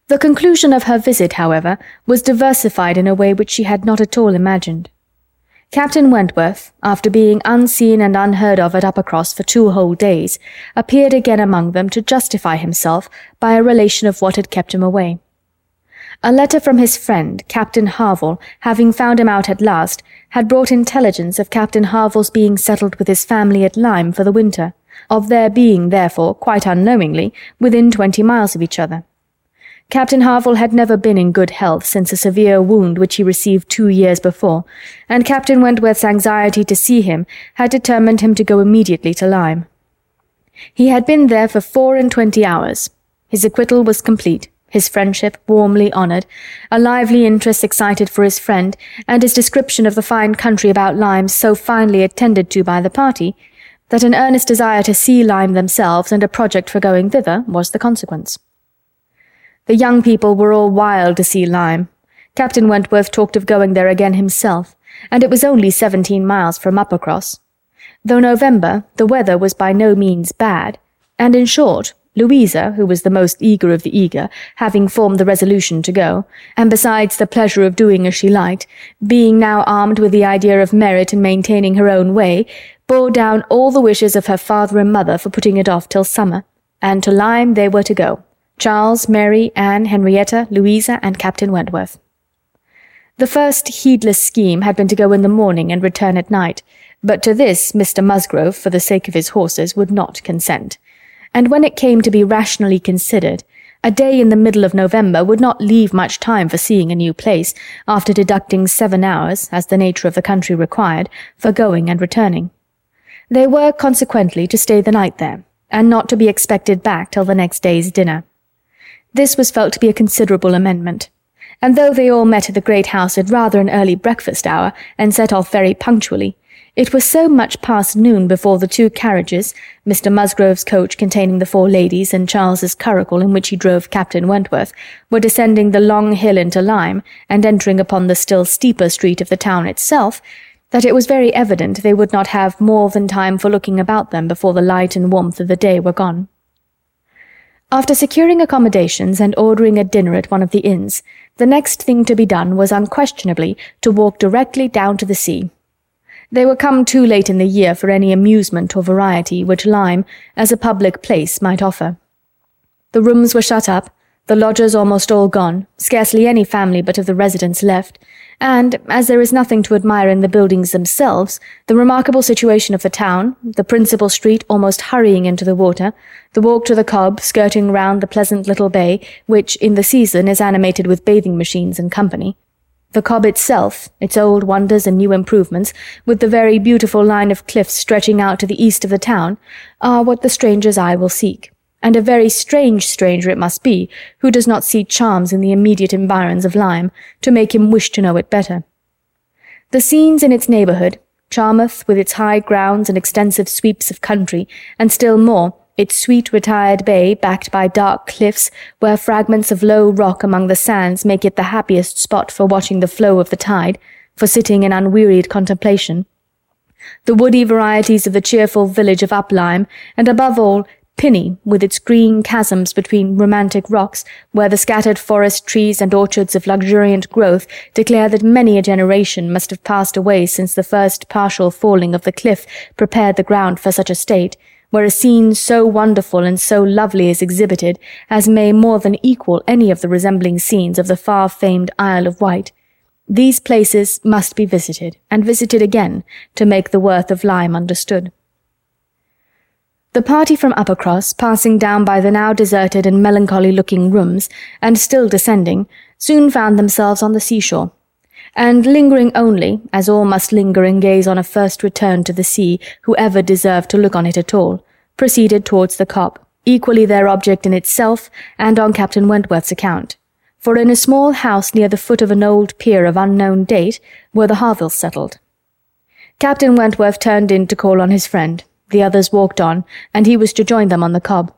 The conclusion of her visit, however, was diversified in a way which she had not at all imagined. Captain Wentworth, after being unseen and unheard of at Uppercross for two whole days, appeared again among them to justify himself by a relation of what had kept him away. A letter from his friend, Captain Harville, having found him out at last, had brought intelligence of Captain Harville's being settled with his family at Lyme for the winter, of their being, therefore, quite unknowingly, within twenty miles of each other. Captain Harville had never been in good health since a severe wound which he received two years before, and Captain Wentworth's anxiety to see him had determined him to go immediately to Lyme. He had been there for four and twenty hours. His acquittal was complete, his friendship warmly honoured, a lively interest excited for his friend, and his description of the fine country about Lyme so finely attended to by the party, that an earnest desire to see Lyme themselves and a project for going thither was the consequence. The young people were all wild to see Lyme. Captain Wentworth talked of going there again himself, and it was only seventeen miles from Uppercross. Though November, the weather was by no means bad, and in short, Louisa, who was the most eager of the eager, having formed the resolution to go, and besides the pleasure of doing as she liked, being now armed with the idea of merit in maintaining her own way, bore down all the wishes of her father and mother for putting it off till summer, and to Lyme they were to go. Charles, Mary, Anne, Henrietta, Louisa, and Captain Wentworth. The first heedless scheme had been to go in the morning and return at night, but to this Mr. Musgrove, for the sake of his horses, would not consent. And when it came to be rationally considered, a day in the middle of November would not leave much time for seeing a new place, after deducting seven hours, as the nature of the country required, for going and returning. They were, consequently, to stay the night there, and not to be expected back till the next day's dinner. This was felt to be a considerable amendment. And though they all met at the great house at rather an early breakfast hour, and set off very punctually, it was so much past noon before the two carriages, Mr. Musgrove's coach containing the four ladies, and Charles's curricle in which he drove Captain Wentworth, were descending the long hill into Lyme, and entering upon the still steeper street of the town itself, that it was very evident they would not have more than time for looking about them before the light and warmth of the day were gone. After securing accommodations and ordering a dinner at one of the inns, the next thing to be done was unquestionably to walk directly down to the sea. They were come too late in the year for any amusement or variety which Lyme, as a public place, might offer. The rooms were shut up, the lodgers almost all gone, scarcely any family but of the residents left, and, as there is nothing to admire in the buildings themselves, the remarkable situation of the town, the principal street almost hurrying into the water, the walk to the Cobb skirting round the pleasant little bay, which in the season is animated with bathing machines and company, the Cobb itself, its old wonders and new improvements, with the very beautiful line of cliffs stretching out to the east of the town, are what the stranger's eye will seek and a very strange stranger it must be who does not see charms in the immediate environs of Lyme to make him wish to know it better. The scenes in its neighbourhood, Charmouth with its high grounds and extensive sweeps of country, and still more, its sweet retired bay backed by dark cliffs where fragments of low rock among the sands make it the happiest spot for watching the flow of the tide, for sitting in unwearied contemplation. The woody varieties of the cheerful village of Uplyme, and above all, Pinny, with its green chasms between romantic rocks, where the scattered forest trees and orchards of luxuriant growth declare that many a generation must have passed away since the first partial falling of the cliff prepared the ground for such a state, where a scene so wonderful and so lovely is exhibited as may more than equal any of the resembling scenes of the far-famed Isle of Wight. These places must be visited, and visited again, to make the worth of Lyme understood. The party from Uppercross, passing down by the now deserted and melancholy-looking rooms, and still descending, soon found themselves on the seashore, and lingering only, as all must linger and gaze on a first return to the sea who ever deserved to look on it at all, proceeded towards the Cobb, equally their object in itself and on Captain Wentworth's account. For in a small house near the foot of an old pier of unknown date were the Harvilles settled. Captain Wentworth turned in to call on his friend, the others walked on, and he was to join them on the Cobb.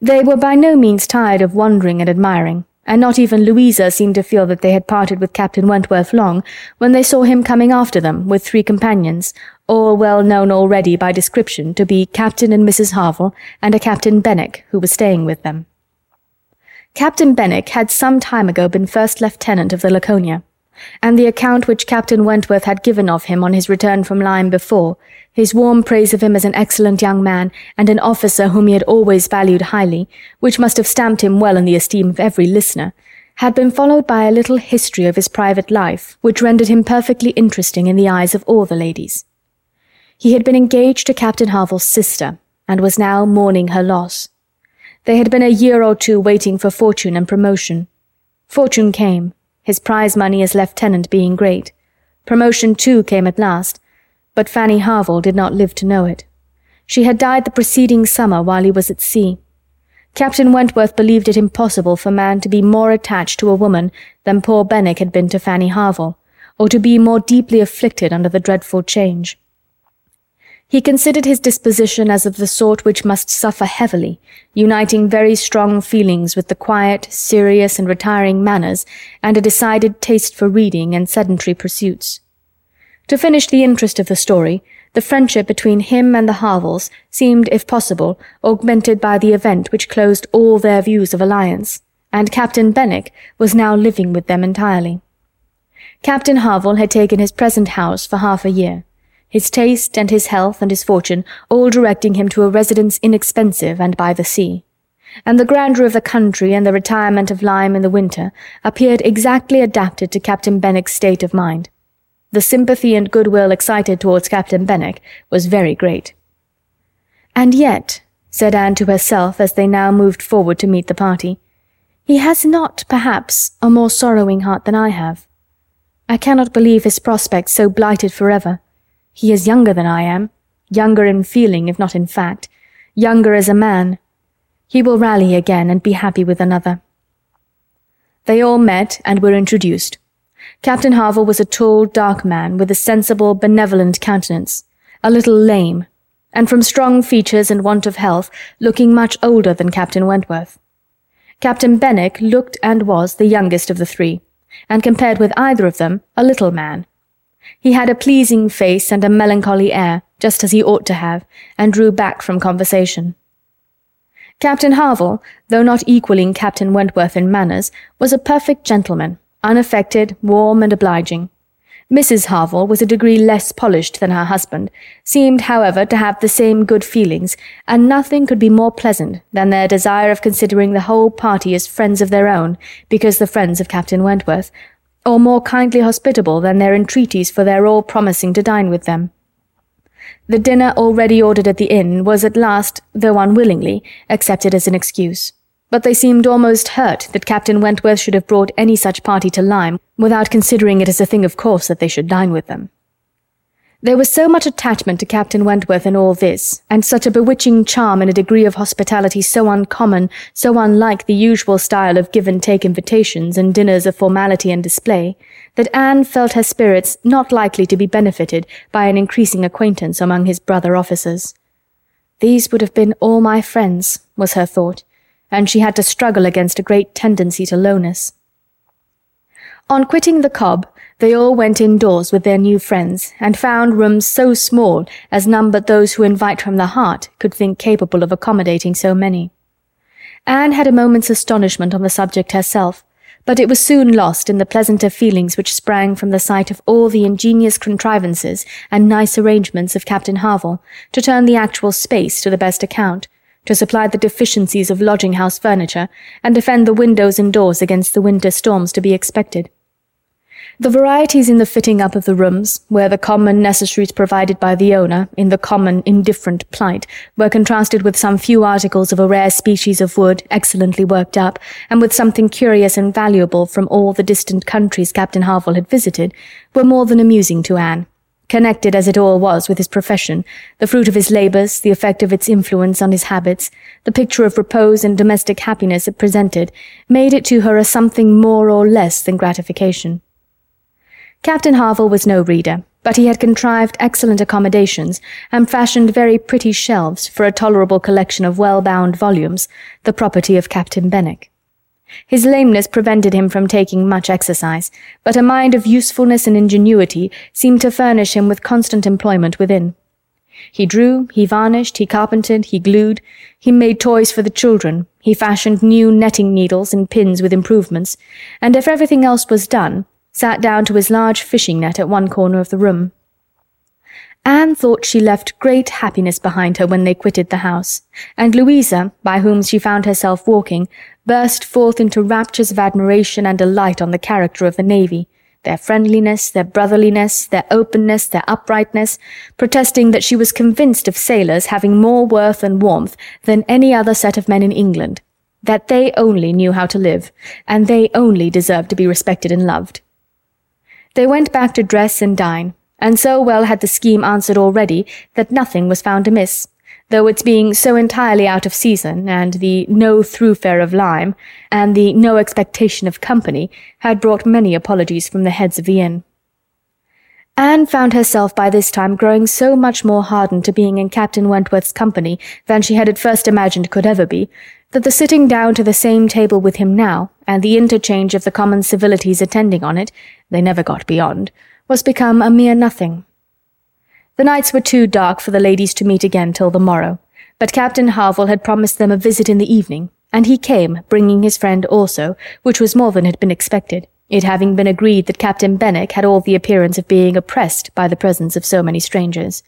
They were by no means tired of wondering and admiring, and not even Louisa seemed to feel that they had parted with Captain Wentworth long when they saw him coming after them with three companions, all well known already by description to be Captain and Mrs. Harville and a Captain Benwick who was staying with them. Captain Benwick had some time ago been first lieutenant of the Laconia, and the account which Captain Wentworth had given of him on his return from Lyme before, his warm praise of him as an excellent young man and an officer whom he had always valued highly, which must have stamped him well in the esteem of every listener, had been followed by a little history of his private life, which rendered him perfectly interesting in the eyes of all the ladies. He had been engaged to Captain Harville's sister, and was now mourning her loss. They had been a year or two waiting for fortune and promotion. Fortune came, his prize money as lieutenant being great. Promotion, too, came at last, but Fanny Harville did not live to know it. She had died the preceding summer while he was at sea. Captain Wentworth believed it impossible for man to be more attached to a woman than poor Benwick had been to Fanny Harville, or to be more deeply afflicted under the dreadful change. He considered his disposition as of the sort which must suffer heavily, uniting very strong feelings with the quiet, serious, and retiring manners, and a decided taste for reading and sedentary pursuits. To finish the interest of the story, the friendship between him and the Harvilles seemed, if possible, augmented by the event which closed all their views of alliance, and Captain Benwick was now living with them entirely. Captain Harville had taken his present house for half a year his taste and his health and his fortune all directing him to a residence inexpensive and by the sea. And the grandeur of the country and the retirement of Lyme in the winter appeared exactly adapted to Captain Benwick's state of mind. The sympathy and goodwill excited towards Captain Benwick was very great. And yet, said Anne to herself as they now moved forward to meet the party, he has not, perhaps, a more sorrowing heart than I have. I cannot believe his prospects so blighted forever. He is younger than I am, younger in feeling if not in fact, younger as a man. He will rally again and be happy with another. They all met and were introduced. Captain Harville was a tall, dark man with a sensible, benevolent countenance, a little lame, and from strong features and want of health, looking much older than Captain Wentworth. Captain Benwick looked and was the youngest of the three, and compared with either of them, a little man, he had a pleasing face and a melancholy air, just as he ought to have, and drew back from conversation. Captain Harville, though not equalling Captain Wentworth in manners, was a perfect gentleman, unaffected, warm, and obliging. Mrs. Harville was a degree less polished than her husband, seemed, however, to have the same good feelings, and nothing could be more pleasant than their desire of considering the whole party as friends of their own, because the friends of Captain Wentworth, or more kindly hospitable than their entreaties for their all promising to dine with them. The dinner already ordered at the inn was at last, though unwillingly, accepted as an excuse. But they seemed almost hurt that Captain Wentworth should have brought any such party to Lyme without considering it as a thing of course that they should dine with them. There was so much attachment to Captain Wentworth in all this, and such a bewitching charm in a degree of hospitality so uncommon, so unlike the usual style of give and take invitations and dinners of formality and display, that Anne felt her spirits not likely to be benefited by an increasing acquaintance among his brother officers. These would have been all my friends, was her thought, and she had to struggle against a great tendency to lowness. On quitting the Cobb, they all went indoors with their new friends, and found rooms so small as none but those who invite from the heart could think capable of accommodating so many. Anne had a moment's astonishment on the subject herself, but it was soon lost in the pleasanter feelings which sprang from the sight of all the ingenious contrivances and nice arrangements of Captain Harville to turn the actual space to the best account, to supply the deficiencies of lodging-house furniture, and defend the windows and doors against the winter storms to be expected. The varieties in the fitting up of the rooms, where the common necessaries provided by the owner, in the common indifferent plight, were contrasted with some few articles of a rare species of wood, excellently worked up, and with something curious and valuable from all the distant countries Captain Harville had visited, were more than amusing to Anne. Connected as it all was with his profession, the fruit of his labours, the effect of its influence on his habits, the picture of repose and domestic happiness it presented, made it to her a something more or less than gratification. Captain Harville was no reader, but he had contrived excellent accommodations and fashioned very pretty shelves for a tolerable collection of well-bound volumes, the property of Captain Benwick. His lameness prevented him from taking much exercise, but a mind of usefulness and ingenuity seemed to furnish him with constant employment within. He drew, he varnished, he carpentered, he glued, he made toys for the children, he fashioned new netting needles and pins with improvements, and if everything else was done, sat down to his large fishing net at one corner of the room. Anne thought she left great happiness behind her when they quitted the house, and Louisa, by whom she found herself walking, burst forth into raptures of admiration and delight on the character of the navy, their friendliness, their brotherliness, their openness, their uprightness, protesting that she was convinced of sailors having more worth and warmth than any other set of men in England, that they only knew how to live, and they only deserved to be respected and loved. They went back to dress and dine, and so well had the scheme answered already that nothing was found amiss, though its being so entirely out of season, and the no throughfare of Lyme, and the no expectation of company, had brought many apologies from the heads of the inn. Anne found herself by this time growing so much more hardened to being in Captain Wentworth's company than she had at first imagined could ever be, that the sitting down to the same table with him now, and the interchange of the common civilities attending on it, they never got beyond, was become a mere nothing. The nights were too dark for the ladies to meet again till the morrow, but Captain Harville had promised them a visit in the evening, and he came, bringing his friend also, which was more than had been expected it having been agreed that Captain Benwick had all the appearance of being oppressed by the presence of so many strangers.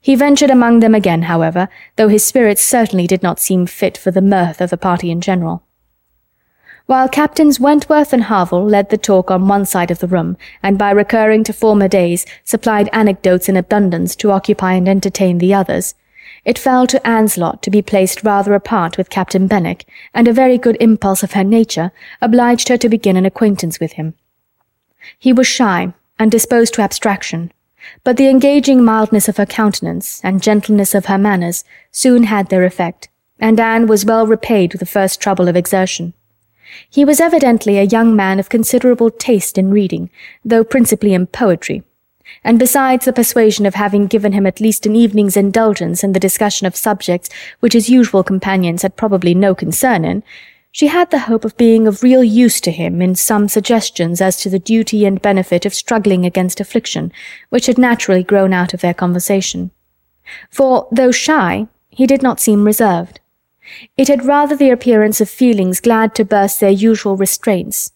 He ventured among them again, however, though his spirits certainly did not seem fit for the mirth of the party in general. While Captains Wentworth and Harville led the talk on one side of the room, and by recurring to former days supplied anecdotes in abundance to occupy and entertain the others, it fell to Anne's lot to be placed rather apart with Captain Benwick, and a very good impulse of her nature obliged her to begin an acquaintance with him. He was shy, and disposed to abstraction, but the engaging mildness of her countenance and gentleness of her manners soon had their effect, and Anne was well repaid with the first trouble of exertion. He was evidently a young man of considerable taste in reading, though principally in poetry, and besides the persuasion of having given him at least an evening's indulgence in the discussion of subjects which his usual companions had probably no concern in, she had the hope of being of real use to him in some suggestions as to the duty and benefit of struggling against affliction, which had naturally grown out of their conversation. For, though shy, he did not seem reserved. It had rather the appearance of feelings glad to burst their usual restraints,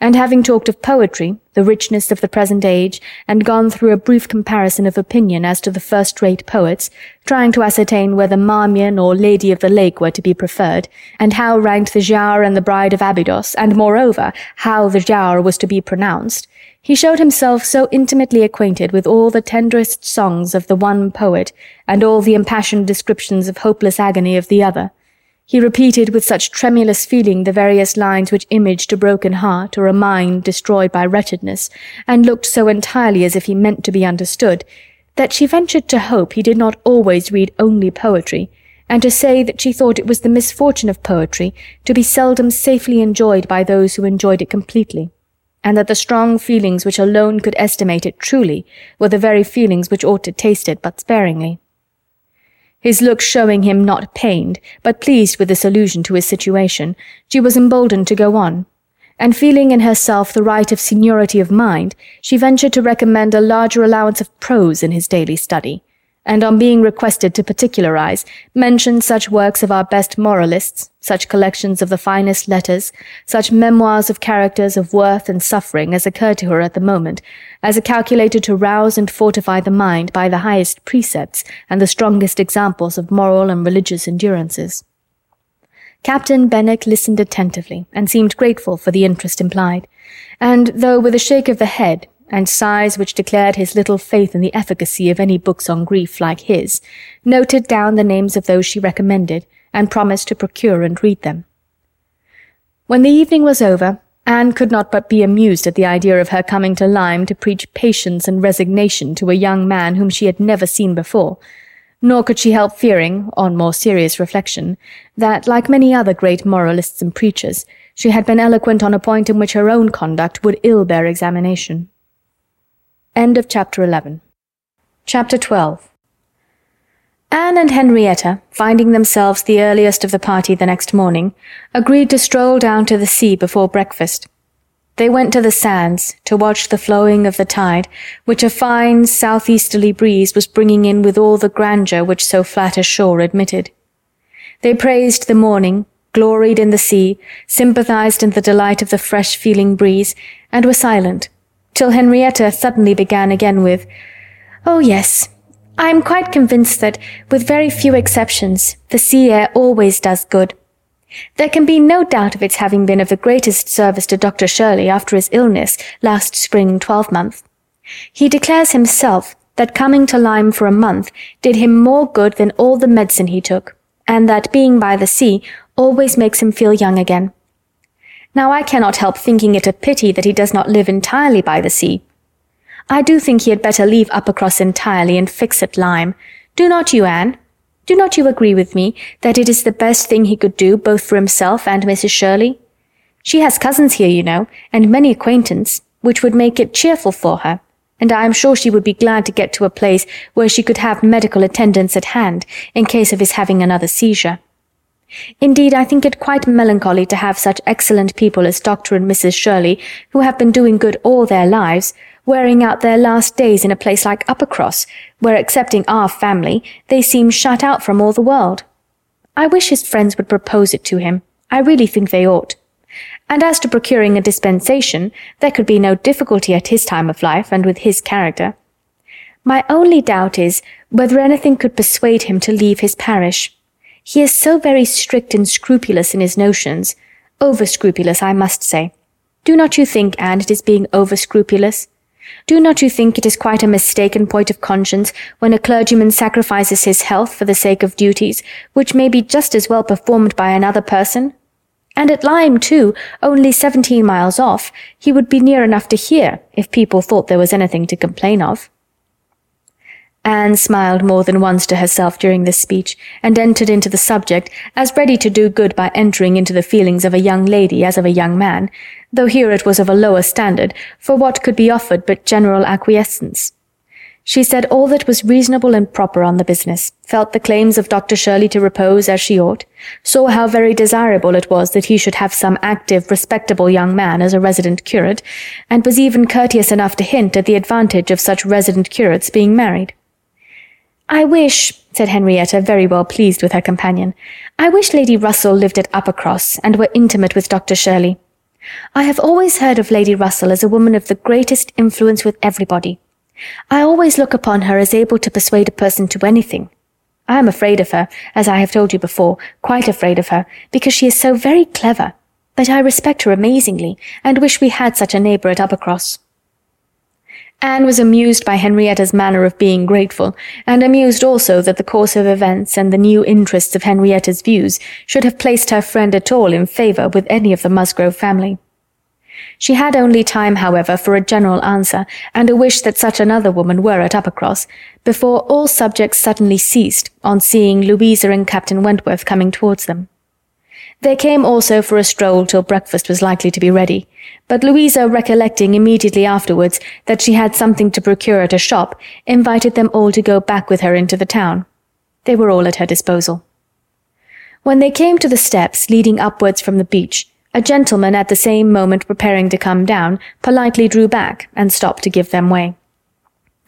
and having talked of poetry, the richness of the present age, and gone through a brief comparison of opinion as to the first-rate poets, trying to ascertain whether Marmion or Lady of the Lake were to be preferred, and how ranked the Giaour and the Bride of Abydos, and moreover, how the Giaour was to be pronounced, he showed himself so intimately acquainted with all the tenderest songs of the one poet, and all the impassioned descriptions of hopeless agony of the other, he repeated with such tremulous feeling the various lines which imaged a broken heart or a mind destroyed by wretchedness, and looked so entirely as if he meant to be understood, that she ventured to hope he did not always read only poetry, and to say that she thought it was the misfortune of poetry to be seldom safely enjoyed by those who enjoyed it completely, and that the strong feelings which alone could estimate it truly were the very feelings which ought to taste it but sparingly his look showing him not pained, but pleased with this allusion to his situation, she was emboldened to go on, and feeling in herself the right of seniority of mind, she ventured to recommend a larger allowance of prose in his daily study, and on being requested to particularize, mentioned such works of our best moralists, such collections of the finest letters, such memoirs of characters of worth and suffering as occurred to her at the moment, as are calculated to rouse and fortify the mind by the highest precepts and the strongest examples of moral and religious endurances. Captain Benwick listened attentively and seemed grateful for the interest implied, and though with a shake of the head and sighs which declared his little faith in the efficacy of any books on grief like his, noted down the names of those she recommended, and promised to procure and read them. When the evening was over, Anne could not but be amused at the idea of her coming to Lyme to preach patience and resignation to a young man whom she had never seen before, nor could she help fearing, on more serious reflection, that, like many other great moralists and preachers, she had been eloquent on a point in which her own conduct would ill bear examination. End of chapter 11. Chapter 12. Anne and Henrietta, finding themselves the earliest of the party the next morning, agreed to stroll down to the sea before breakfast. They went to the sands to watch the flowing of the tide, which a fine southeasterly breeze was bringing in with all the grandeur which so flat a shore admitted. They praised the morning, gloried in the sea, sympathized in the delight of the fresh-feeling breeze, and were silent, till Henrietta suddenly began again with, Oh yes, I am quite convinced that, with very few exceptions, the sea air always does good. There can be no doubt of its having been of the greatest service to Dr. Shirley after his illness last spring twelvemonth. He declares himself that coming to Lyme for a month did him more good than all the medicine he took, and that being by the sea always makes him feel young again. Now I cannot help thinking it a pity that he does not live entirely by the sea, I do think he had better leave Uppercross entirely and fix at Lyme. Do not you, Anne? Do not you agree with me that it is the best thing he could do both for himself and Mrs. Shirley? She has cousins here, you know, and many acquaintance, which would make it cheerful for her, and I am sure she would be glad to get to a place where she could have medical attendance at hand in case of his having another seizure. Indeed, I think it quite melancholy to have such excellent people as Dr. and Mrs. Shirley, who have been doing good all their lives, wearing out their last days in a place like Uppercross, where excepting our family, they seem shut out from all the world. I wish his friends would propose it to him. I really think they ought. And as to procuring a dispensation, there could be no difficulty at his time of life and with his character. My only doubt is whether anything could persuade him to leave his parish. He is so very strict and scrupulous in his notions. Over scrupulous, I must say. Do not you think, Anne, it is being over scrupulous? Do not you think it is quite a mistaken point of conscience when a clergyman sacrifices his health for the sake of duties, which may be just as well performed by another person? And at Lyme, too, only seventeen miles off, he would be near enough to hear if people thought there was anything to complain of. Anne smiled more than once to herself during this speech, and entered into the subject, as ready to do good by entering into the feelings of a young lady as of a young man, though here it was of a lower standard, for what could be offered but general acquiescence? She said all that was reasonable and proper on the business, felt the claims of Dr. Shirley to repose as she ought, saw how very desirable it was that he should have some active, respectable young man as a resident curate, and was even courteous enough to hint at the advantage of such resident curates being married. I wish, said Henrietta, very well pleased with her companion, I wish Lady Russell lived at Uppercross and were intimate with Dr. Shirley. I have always heard of Lady Russell as a woman of the greatest influence with everybody. I always look upon her as able to persuade a person to anything. I am afraid of her, as I have told you before, quite afraid of her, because she is so very clever. But I respect her amazingly, and wish we had such a neighbour at Uppercross. Anne was amused by Henrietta's manner of being grateful, and amused also that the course of events and the new interests of Henrietta's views should have placed her friend at all in favour with any of the Musgrove family. She had only time, however, for a general answer, and a wish that such another woman were at Uppercross, before all subjects suddenly ceased on seeing Louisa and Captain Wentworth coming towards them. They came also for a stroll till breakfast was likely to be ready, but Louisa recollecting immediately afterwards that she had something to procure at a shop, invited them all to go back with her into the town. They were all at her disposal. When they came to the steps leading upwards from the beach, a gentleman at the same moment preparing to come down politely drew back and stopped to give them way.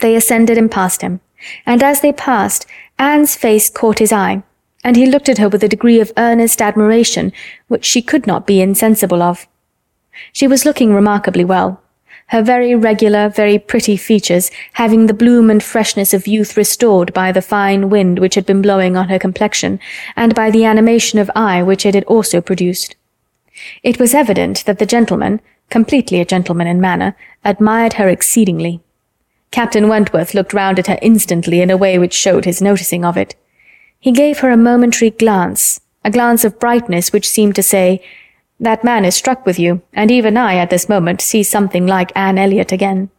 They ascended and passed him, and as they passed, Anne's face caught his eye, and he looked at her with a degree of earnest admiration which she could not be insensible of. She was looking remarkably well, her very regular, very pretty features having the bloom and freshness of youth restored by the fine wind which had been blowing on her complexion, and by the animation of eye which it had also produced. It was evident that the gentleman, completely a gentleman in manner, admired her exceedingly. Captain Wentworth looked round at her instantly in a way which showed his noticing of it. He gave her a momentary glance, a glance of brightness which seemed to say, That man is struck with you, and even I, at this moment, see something like Anne Elliot again.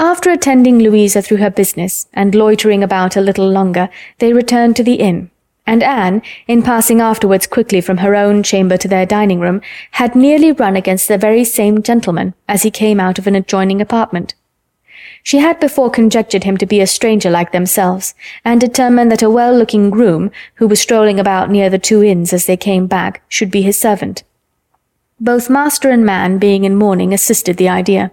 After attending Louisa through her business, and loitering about a little longer, they returned to the inn, and Anne, in passing afterwards quickly from her own chamber to their dining-room, had nearly run against the very same gentleman as he came out of an adjoining apartment. She had before conjectured him to be a stranger like themselves, and determined that a well-looking groom, who was strolling about near the two inns as they came back, should be his servant. Both master and man, being in mourning, assisted the idea.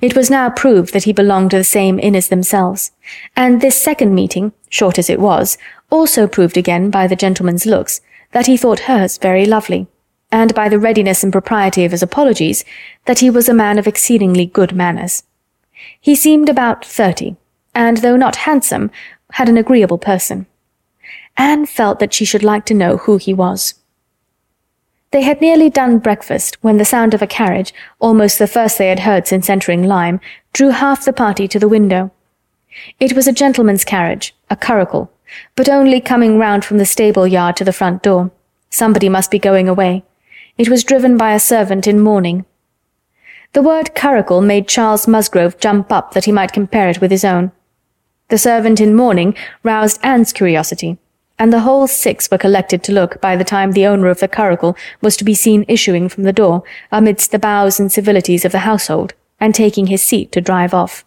It was now proved that he belonged to the same inn as themselves, and this second meeting, short as it was, also proved again by the gentleman's looks that he thought hers very lovely, and by the readiness and propriety of his apologies that he was a man of exceedingly good manners. He seemed about thirty, and though not handsome, had an agreeable person. Anne felt that she should like to know who he was. They had nearly done breakfast when the sound of a carriage, almost the first they had heard since entering Lyme, drew half the party to the window. It was a gentleman's carriage, a curricle, but only coming round from the stable yard to the front door. Somebody must be going away. It was driven by a servant in mourning. The word curricle made Charles Musgrove jump up that he might compare it with his own. The servant in mourning roused Anne's curiosity and the whole six were collected to look by the time the owner of the curricle was to be seen issuing from the door, amidst the bows and civilities of the household, and taking his seat to drive off.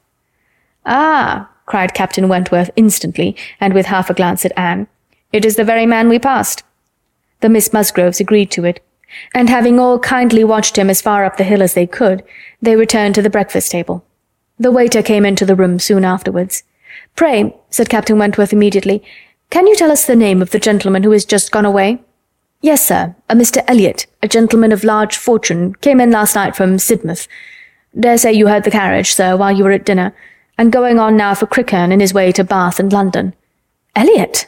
Ah, cried Captain Wentworth instantly, and with half a glance at Anne. It is the very man we passed. The Miss Musgroves agreed to it, and having all kindly watched him as far up the hill as they could, they returned to the breakfast table. The waiter came into the room soon afterwards. Pray, said Captain Wentworth immediately, can you tell us the name of the gentleman who has just gone away? Yes, sir. A Mr. Elliot, a gentleman of large fortune, came in last night from Sidmouth. Dare say you heard the carriage, sir, while you were at dinner, and going on now for Crewkherne in his way to Bath and London. Elliot!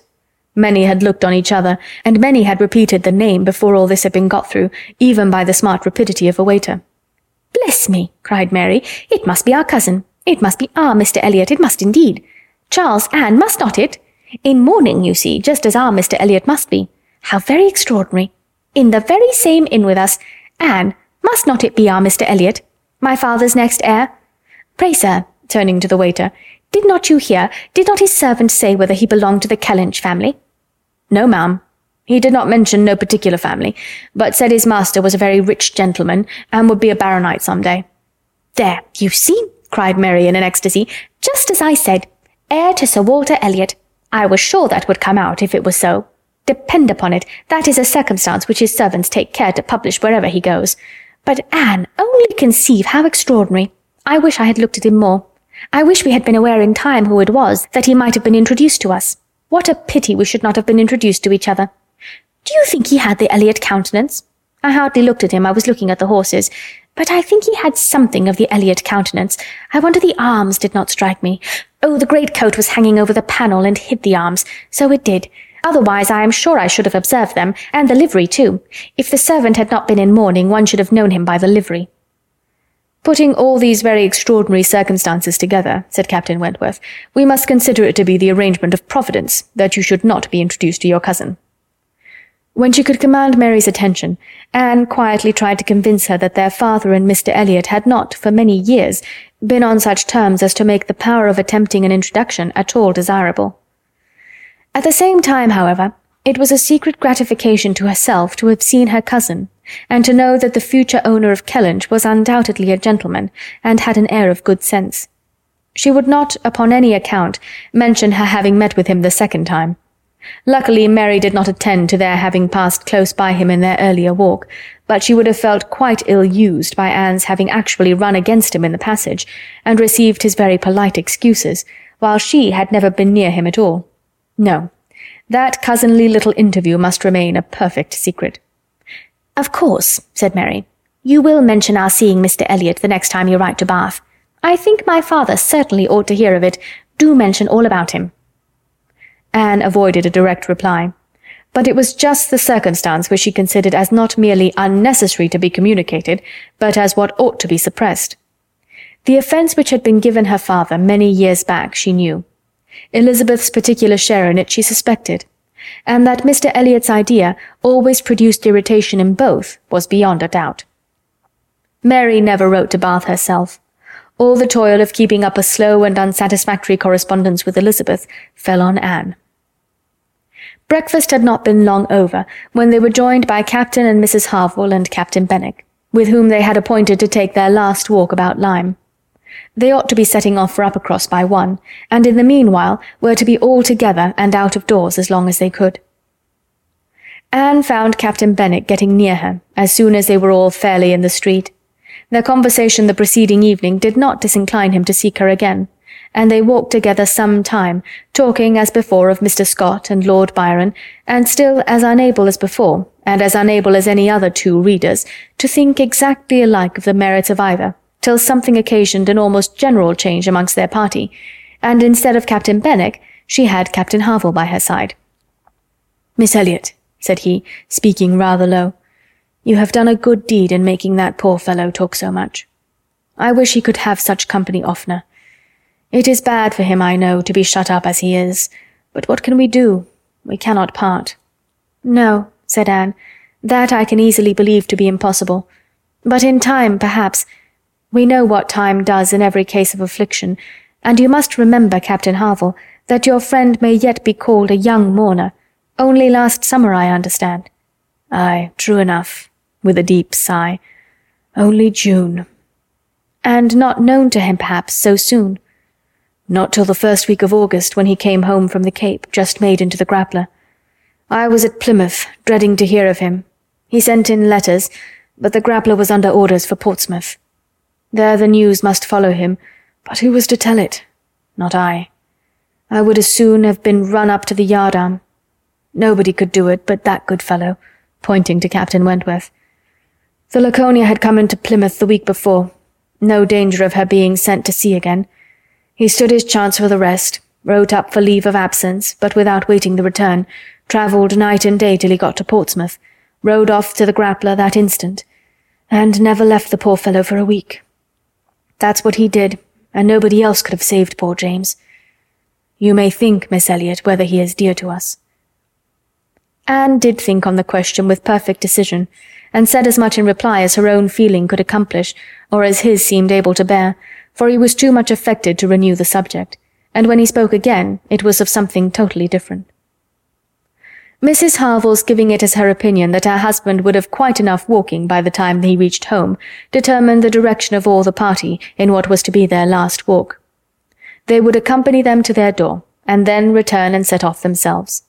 Many had looked on each other, and many had repeated the name before all this had been got through, even by the smart rapidity of a waiter. Bless me, cried Mary. It must be our cousin. It must be our Mr. Elliot. It must indeed. Charles, Anne, must not it? In mourning, you see, just as our Mr. Elliot must be. How very extraordinary. In the very same inn with us. Anne, must not it be our Mr. Elliot? My father's next heir? Pray, sir, turning to the waiter, did not you hear, did not his servant say whether he belonged to the Kellynch family? No, ma'am. He did not mention no particular family, but said his master was a very rich gentleman, and would be a baronet some day. There, you see, cried Mary in an ecstasy, just as I said, heir to Sir Walter Elliot. I was sure that would come out if it was so. Depend upon it, that is a circumstance which his servants take care to publish wherever he goes. But Anne, only conceive how extraordinary. I wish I had looked at him more. I wish we had been aware in time who it was, that he might have been introduced to us. What a pity we should not have been introduced to each other. Do you think he had the Elliot countenance? I hardly looked at him, I was looking at the horses. But I think he had something of the Elliot countenance. I wonder the arms did not strike me. Oh, the greatcoat was hanging over the panel and hid the arms. So it did. Otherwise, I am sure I should have observed them, and the livery too. If the servant had not been in mourning, one should have known him by the livery. Putting all these very extraordinary circumstances together, said Captain Wentworth, we must consider it to be the arrangement of Providence that you should not be introduced to your cousin. When she could command Mary's attention, Anne quietly tried to convince her that their father and Mr. Elliot had not, for many years, been on such terms as to make the power of attempting an introduction at all desirable. At the same time, however, it was a secret gratification to herself to have seen her cousin, and to know that the future owner of Kellynch was undoubtedly a gentleman, and had an air of good sense. She would not, upon any account, mention her having met with him the second time. Luckily, Mary did not attend to their having passed close by him in their earlier walk, but she would have felt quite ill-used by Anne's having actually run against him in the passage, and received his very polite excuses, while she had never been near him at all. No, that cousinly little interview must remain a perfect secret. Of course, said Mary. You will mention our seeing Mr. Elliot the next time you write to Bath. I think my father certainly ought to hear of it. Do mention all about him. Anne avoided a direct reply. But it was just the circumstance which she considered as not merely unnecessary to be communicated, but as what ought to be suppressed. The offence which had been given her father many years back she knew. Elizabeth's particular share in it she suspected. And that Mr. Elliot's idea always produced irritation in both was beyond a doubt. Mary never wrote to Bath herself. All the toil of keeping up a slow and unsatisfactory correspondence with Elizabeth fell on Anne. Breakfast had not been long over when they were joined by Captain and Mrs. Harville and Captain Benwick, with whom they had appointed to take their last walk about Lyme. They ought to be setting off for Uppercross by one, and in the meanwhile were to be all together and out of doors as long as they could. Anne found Captain Benwick getting near her as soon as they were all fairly in the street. Their conversation the preceding evening did not disincline him to seek her again, and they walked together some time, talking as before of Mr. Scott and Lord Byron, and still as unable as before, and as unable as any other two readers, to think exactly alike of the merits of either, till something occasioned an almost general change amongst their party, and instead of Captain Benwick, she had Captain Harville by her side. Miss Elliot, said he, speaking rather low. You have done a good deed in making that poor fellow talk so much. I wish he could have such company oftener. It is bad for him, I know, to be shut up as he is, but what can we do? We cannot part. No, said Anne, that I can easily believe to be impossible. But in time, perhaps. We know what time does in every case of affliction, and you must remember, Captain Harville, that your friend may yet be called a young mourner, only last summer, I understand. Ay, true enough, with a deep sigh. Only June. And not known to him, perhaps, so soon. Not till the first week of August, when he came home from the Cape, just made into the grappler. I was at Plymouth, dreading to hear of him. He sent in letters, but the grappler was under orders for Portsmouth. There the news must follow him, but who was to tell it? Not I. I would as soon have been run up to the yardarm, Nobody could do it but that good fellow, pointing to Captain Wentworth. The Laconia had come into Plymouth the week before. No danger of her being sent to sea again. He stood his chance for the rest, wrote up for leave of absence, but without waiting the return, travelled night and day till he got to Portsmouth, rowed off to the Grappler that instant, and never left the poor fellow for a week. That's what he did, and nobody else could have saved poor James. You may think, Miss Elliot, whether he is dear to us. Anne did think on the question with perfect decision, and said as much in reply as her own feeling could accomplish, or as his seemed able to bear, for he was too much affected to renew the subject, and when he spoke again, it was of something totally different. Mrs. Harville's giving it as her opinion that her husband would have quite enough walking by the time he reached home, determined the direction of all the party in what was to be their last walk. They would accompany them to their door, and then return and set off themselves.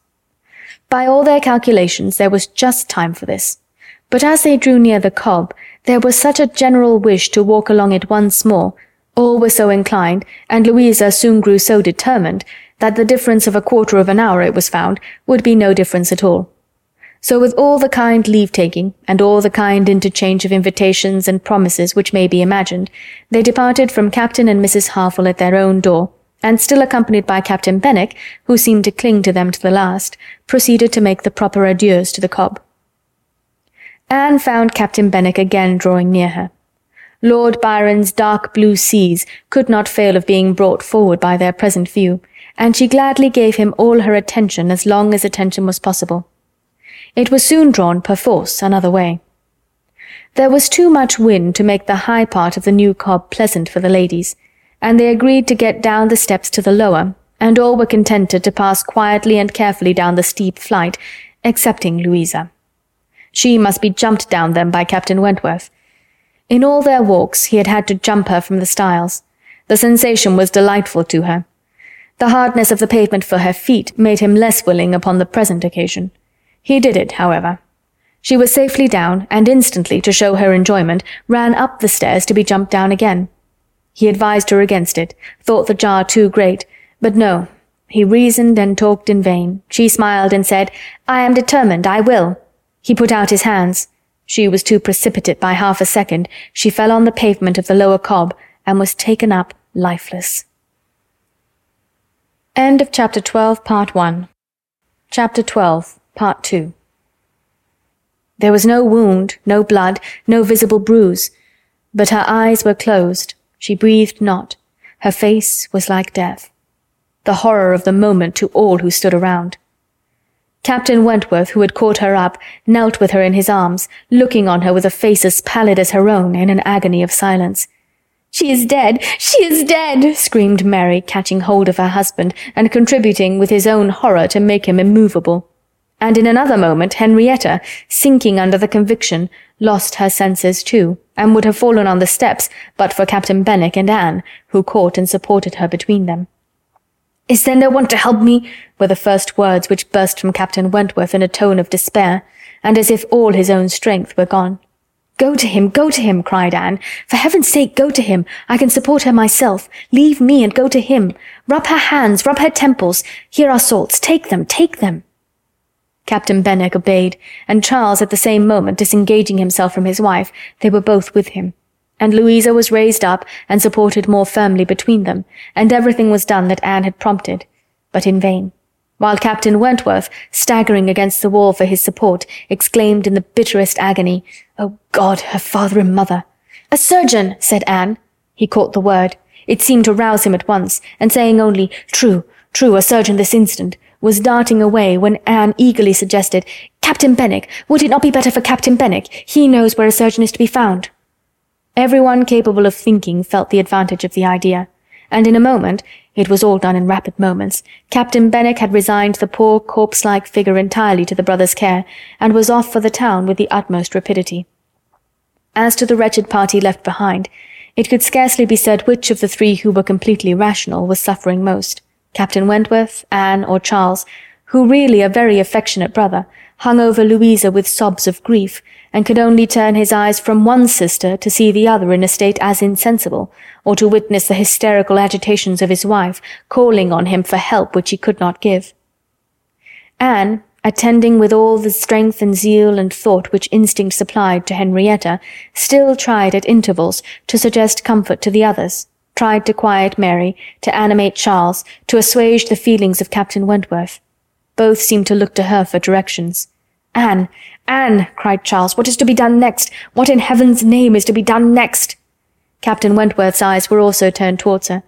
By all their calculations, there was just time for this. But as they drew near the Cobb, there was such a general wish to walk along it once more, all were so inclined, and Louisa soon grew so determined, that the difference of a quarter of an hour, it was found, would be no difference at all. So with all the kind leave-taking, and all the kind interchange of invitations and promises which may be imagined, they departed from Captain and Mrs. Harville at their own door, and still accompanied by Captain Benwick, who seemed to cling to them to the last, proceeded to make the proper adieus to the Cobb. Anne found Captain Benwick again drawing near her. Lord Byron's dark blue seas could not fail of being brought forward by their present view, and she gladly gave him all her attention as long as attention was possible. It was soon drawn, perforce, another way. There was too much wind to make the high part of the new Cobb pleasant for the ladies, and they agreed to get down the steps to the lower, and all were contented to pass quietly and carefully down the steep flight, excepting Louisa. She must be jumped down them by Captain Wentworth. In all their walks he had had to jump her from the stiles. The sensation was delightful to her. The hardness of the pavement for her feet made him less willing upon the present occasion. He did it, however. She was safely down, and instantly, to show her enjoyment, ran up the stairs to be jumped down again. He advised her against it, thought the jar too great, but no, he reasoned and talked in vain. She smiled and said, I am determined, I will. He put out his hands. She was too precipitate by half a second. She fell on the pavement of the lower Cobb and was taken up lifeless. End of chapter 12, part 1. Chapter 12, part 2. There was no wound, no blood, no visible bruise, but her eyes were closed. She breathed not. Her face was like death. The horror of the moment to all who stood around. Captain Wentworth, who had caught her up, knelt with her in his arms, looking on her with a face as pallid as her own in an agony of silence. She is dead! She is dead! screamed Mary, catching hold of her husband, and contributing with his own horror to make him immovable. And in another moment, Henrietta, sinking under the conviction, lost her senses too, and would have fallen on the steps but for Captain Benwick and Anne, who caught and supported her between them. Is there no one to help me? were the first words which burst from Captain Wentworth in a tone of despair, and as if all his own strength were gone. Go to him, go to him, cried Anne. For heaven's sake, go to him. I can support her myself. Leave me and go to him. Rub her hands, rub her temples. Here are salts. Take them, take them. Captain Benwick obeyed, and Charles at the same moment disengaging himself from his wife, they were both with him. And Louisa was raised up and supported more firmly between them, and everything was done that Anne had prompted, but in vain. While Captain Wentworth, staggering against the wall for his support, exclaimed in the bitterest agony, Oh God, her father and mother! A surgeon, said Anne. He caught the word. It seemed to rouse him at once, and saying only, True, true, a surgeon this instant, was darting away when Anne eagerly suggested, Captain Benwick, would it not be better for Captain Benwick? He knows where a surgeon is to be found. Everyone capable of thinking felt the advantage of the idea, and in a moment, it was all done in rapid moments, Captain Benwick had resigned the poor corpse-like figure entirely to the brother's care, and was off for the town with the utmost rapidity. As to the wretched party left behind, it could scarcely be said which of the three who were completely rational was suffering most. Captain Wentworth, Anne, or Charles, who really a very affectionate brother, hung over Louisa with sobs of grief, and could only turn his eyes from one sister to see the other in a state as insensible, or to witness the hysterical agitations of his wife, calling on him for help which he could not give. Anne, attending with all the strength and zeal and thought which instinct supplied to Henrietta, still tried at intervals to suggest comfort to the others, tried to quiet Mary, to animate Charles, to assuage the feelings of Captain Wentworth. Both seemed to look to her for directions. Anne, Anne, cried Charles, what is to be done next? What in heaven's name is to be done next? Captain Wentworth's eyes were also turned towards her.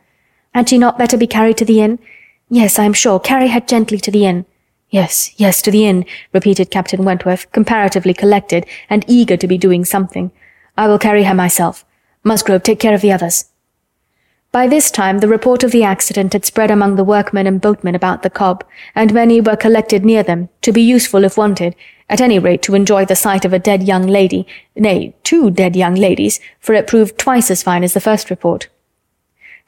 Had she not better be carried to the inn? Yes, I am sure. Carry her gently to the inn. Yes, yes, to the inn, repeated Captain Wentworth, comparatively collected and eager to be doing something. I will carry her myself. Musgrove, take care of the others. By this time the report of the accident had spread among the workmen and boatmen about the Cobb, and many were collected near them, to be useful if wanted, at any rate to enjoy the sight of a dead young lady, nay, two dead young ladies, for it proved twice as fine as the first report.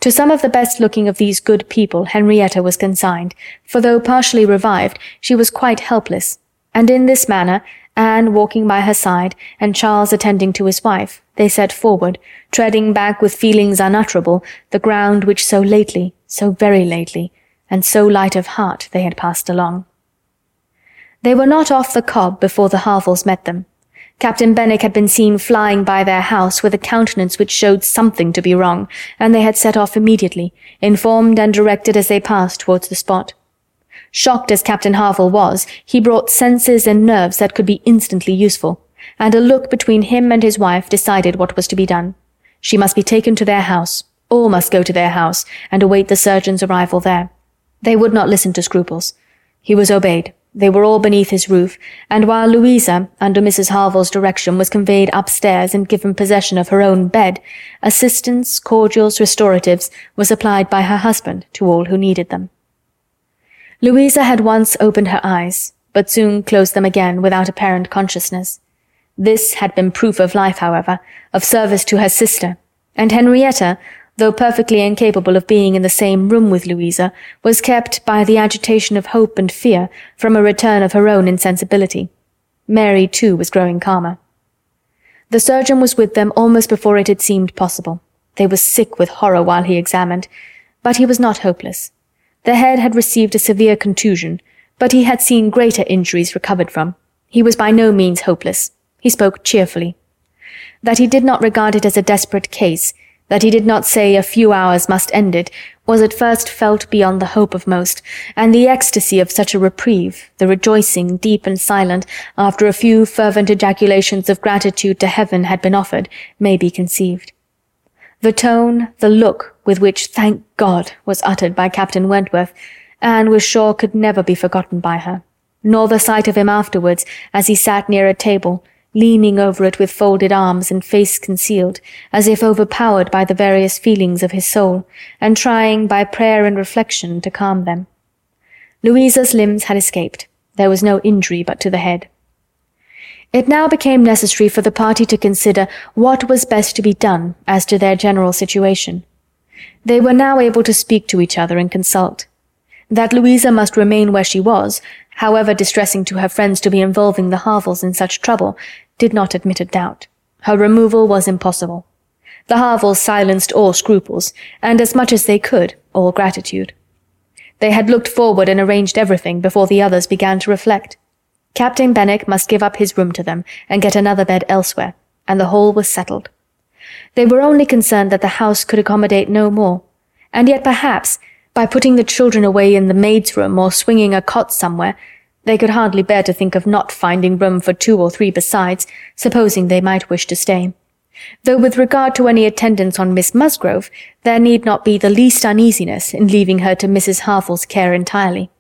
To some of the best looking of these good people Henrietta was consigned, for though partially revived, she was quite helpless, and in this manner Anne walking by her side, and Charles attending to his wife, they set forward, treading back with feelings unutterable the ground which so lately, so very lately, and so light of heart they had passed along. They were not off the Cobb before the Harvilles met them. Captain Benwick had been seen flying by their house with a countenance which showed something to be wrong, and they had set off immediately, informed and directed as they passed towards the spot. Shocked as Captain Harville was, he brought senses and nerves that could be instantly useful, and a look between him and his wife decided what was to be done. She must be taken to their house. All must go to their house, and await the surgeon's arrival there. They would not listen to scruples. He was obeyed. They were all beneath his roof, and while Louisa, under Mrs. Harville's direction, was conveyed upstairs and given possession of her own bed, assistance, cordials, restoratives, were supplied by her husband to all who needed them. Louisa had once opened her eyes, but soon closed them again without apparent consciousness. This had been proof of life, however, of service to her sister, and Henrietta, though perfectly incapable of being in the same room with Louisa, was kept by the agitation of hope and fear from a return of her own insensibility. Mary, too, was growing calmer. The surgeon was with them almost before it had seemed possible. They were sick with horror while he examined, but he was not hopeless. The head had received a severe contusion, but he had seen greater injuries recovered from. He was by no means hopeless. He spoke cheerfully. That he did not regard it as a desperate case, that he did not say a few hours must end it, was at first felt beyond the hope of most, and the ecstasy of such a reprieve, the rejoicing, deep and silent, after a few fervent ejaculations of gratitude to heaven had been offered, may be conceived. The tone, the look with which thank God was uttered by Captain Wentworth, Anne was sure could never be forgotten by her, nor the sight of him afterwards as he sat near a table, leaning over it with folded arms and face concealed, as if overpowered by the various feelings of his soul, and trying by prayer and reflection to calm them. Louisa's limbs had escaped, There was no injury but to the head. It now became necessary for the party to consider what was best to be done as to their general situation. They were now able to speak to each other and consult. That Louisa must remain where she was, however distressing to her friends to be involving the Harvilles in such trouble, did not admit a doubt. Her removal was impossible. The Harvilles silenced all scruples, and as much as they could, all gratitude. They had looked forward and arranged everything before the others began to reflect. Captain Benwick must give up his room to them and get another bed elsewhere, and the whole was settled. They were only concerned that the house could accommodate no more, and yet perhaps, by putting the children away in the maid's room or swinging a cot somewhere, they could hardly bear to think of not finding room for two or three besides, supposing they might wish to stay. Though with regard to any attendance on Miss Musgrove, there need not be the least uneasiness in leaving her to Mrs. Harville's care entirely.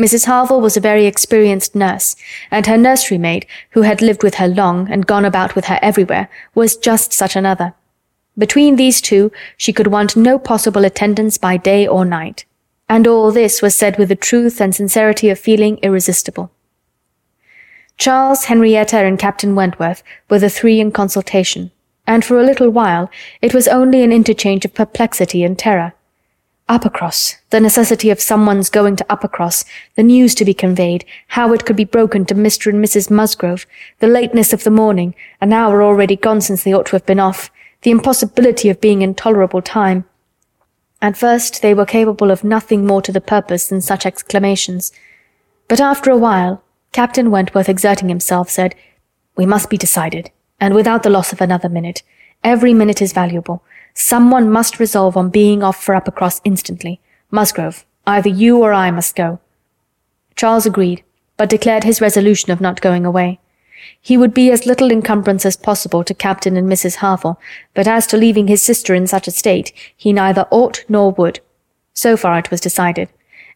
Mrs. Harville was a very experienced nurse, and her nursery maid, who had lived with her long and gone about with her everywhere, was just such another. Between these two, she could want no possible attendance by day or night. And all this was said with a truth and sincerity of feeling irresistible. Charles, Henrietta, and Captain Wentworth were the three in consultation, and for a little while it was only an interchange of perplexity and terror. Uppercross, the necessity of someone's going to Uppercross, the news to be conveyed, how it could be broken to Mr. and Mrs. Musgrove, the lateness of the morning, an hour already gone since they ought to have been off, the impossibility of being in tolerable time. At first they were capable of nothing more to the purpose than such exclamations. But after a while, Captain Wentworth exerting himself, said, We must be decided, and without the loss of another minute. Every minute is valuable. Someone must resolve on being off for Uppercross instantly. Musgrove, either you or I must go. Charles agreed, but declared his resolution of not going away. He would be as little encumbrance as possible to Captain and Mrs. Harville, but as to leaving his sister in such a state, he neither ought nor would. So far it was decided,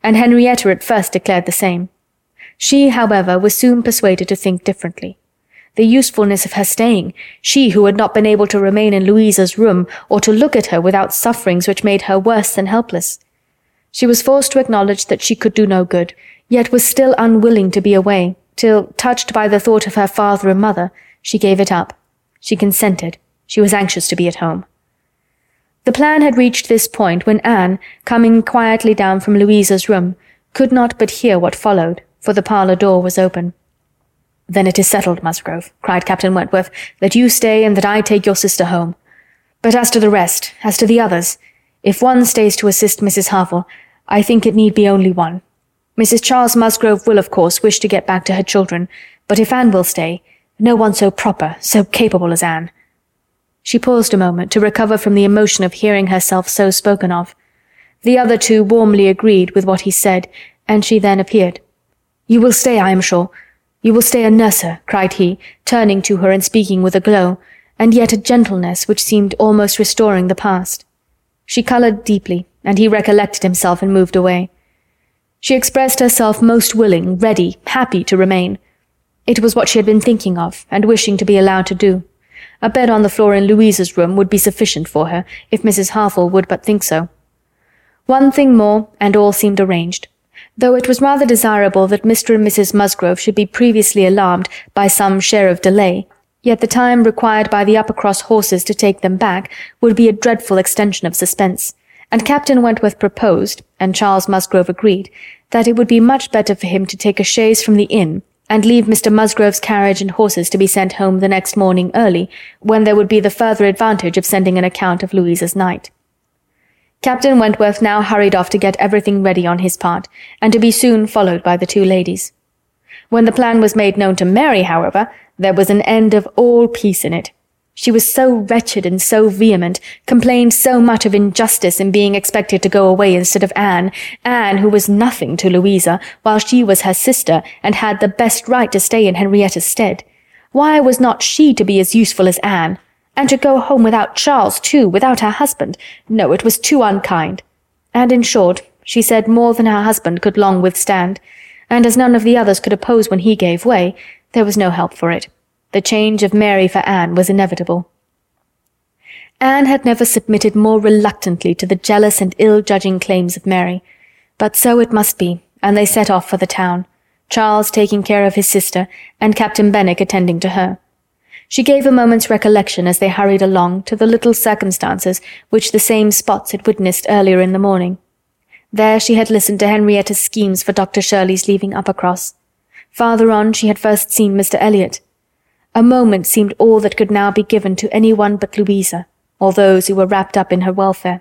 and Henrietta at first declared the same. She, however, was soon persuaded to think differently the usefulness of her staying, she who had not been able to remain in Louisa's room or to look at her without sufferings which made her worse than helpless. She was forced to acknowledge that she could do no good, yet was still unwilling to be away, till, touched by the thought of her father and mother, she gave it up. She consented. She was anxious to be at home. The plan had reached this point when Anne, coming quietly down from Louisa's room, could not but hear what followed, for the parlour door was open. Then it is settled, Musgrove, cried Captain Wentworth, that you stay and that I take your sister home. But as to the rest, as to the others, if one stays to assist Mrs. Harville, I think it need be only one. Mrs. Charles Musgrove will, of course, wish to get back to her children, but if Anne will stay, no one so proper, so capable as Anne. She paused a moment to recover from the emotion of hearing herself so spoken of. The other two warmly agreed with what he said, and she then appeared. You will stay, I am sure. You will stay a nurser, cried he, turning to her and speaking with a glow, and yet a gentleness which seemed almost restoring the past. She coloured deeply, and he recollected himself and moved away. She expressed herself most willing, ready, happy to remain. It was what she had been thinking of, and wishing to be allowed to do. A bed on the floor in Louisa's room would be sufficient for her, if Mrs. Harville would but think so. One thing more, and all seemed arranged. Though it was rather desirable that Mr. and Mrs. Musgrove should be previously alarmed by some share of delay, yet the time required by the Uppercross horses to take them back would be a dreadful extension of suspense, and Captain Wentworth proposed, and Charles Musgrove agreed, that it would be much better for him to take a chaise from the inn and leave Mr. Musgrove's carriage and horses to be sent home the next morning early, when there would be the further advantage of sending an account of Louisa's night. Captain Wentworth now hurried off to get everything ready on his part, and to be soon followed by the two ladies. When the plan was made known to Mary, however, there was an end of all peace in it. She was so wretched and so vehement, complained so much of injustice in being expected to go away instead of Anne, Anne who was nothing to Louisa, while she was her sister and had the best right to stay in Henrietta's stead. Why was not she to be as useful as Anne? And to go home without Charles, too, without her husband. No, it was too unkind. And in short, she said more than her husband could long withstand, and as none of the others could oppose when he gave way, there was no help for it. The change of Mary for Anne was inevitable. Anne had never submitted more reluctantly to the jealous and ill-judging claims of Mary. But so it must be, and they set off for the town. Charles taking care of his sister, and Captain Benwick attending to her. She gave a moment's recollection as they hurried along to the little circumstances which the same spots had witnessed earlier in the morning. There she had listened to Henrietta's schemes for Dr. Shirley's leaving Uppercross. Farther on she had first seen Mr. Elliot. A moment seemed all that could now be given to any one but Louisa, or those who were wrapped up in her welfare.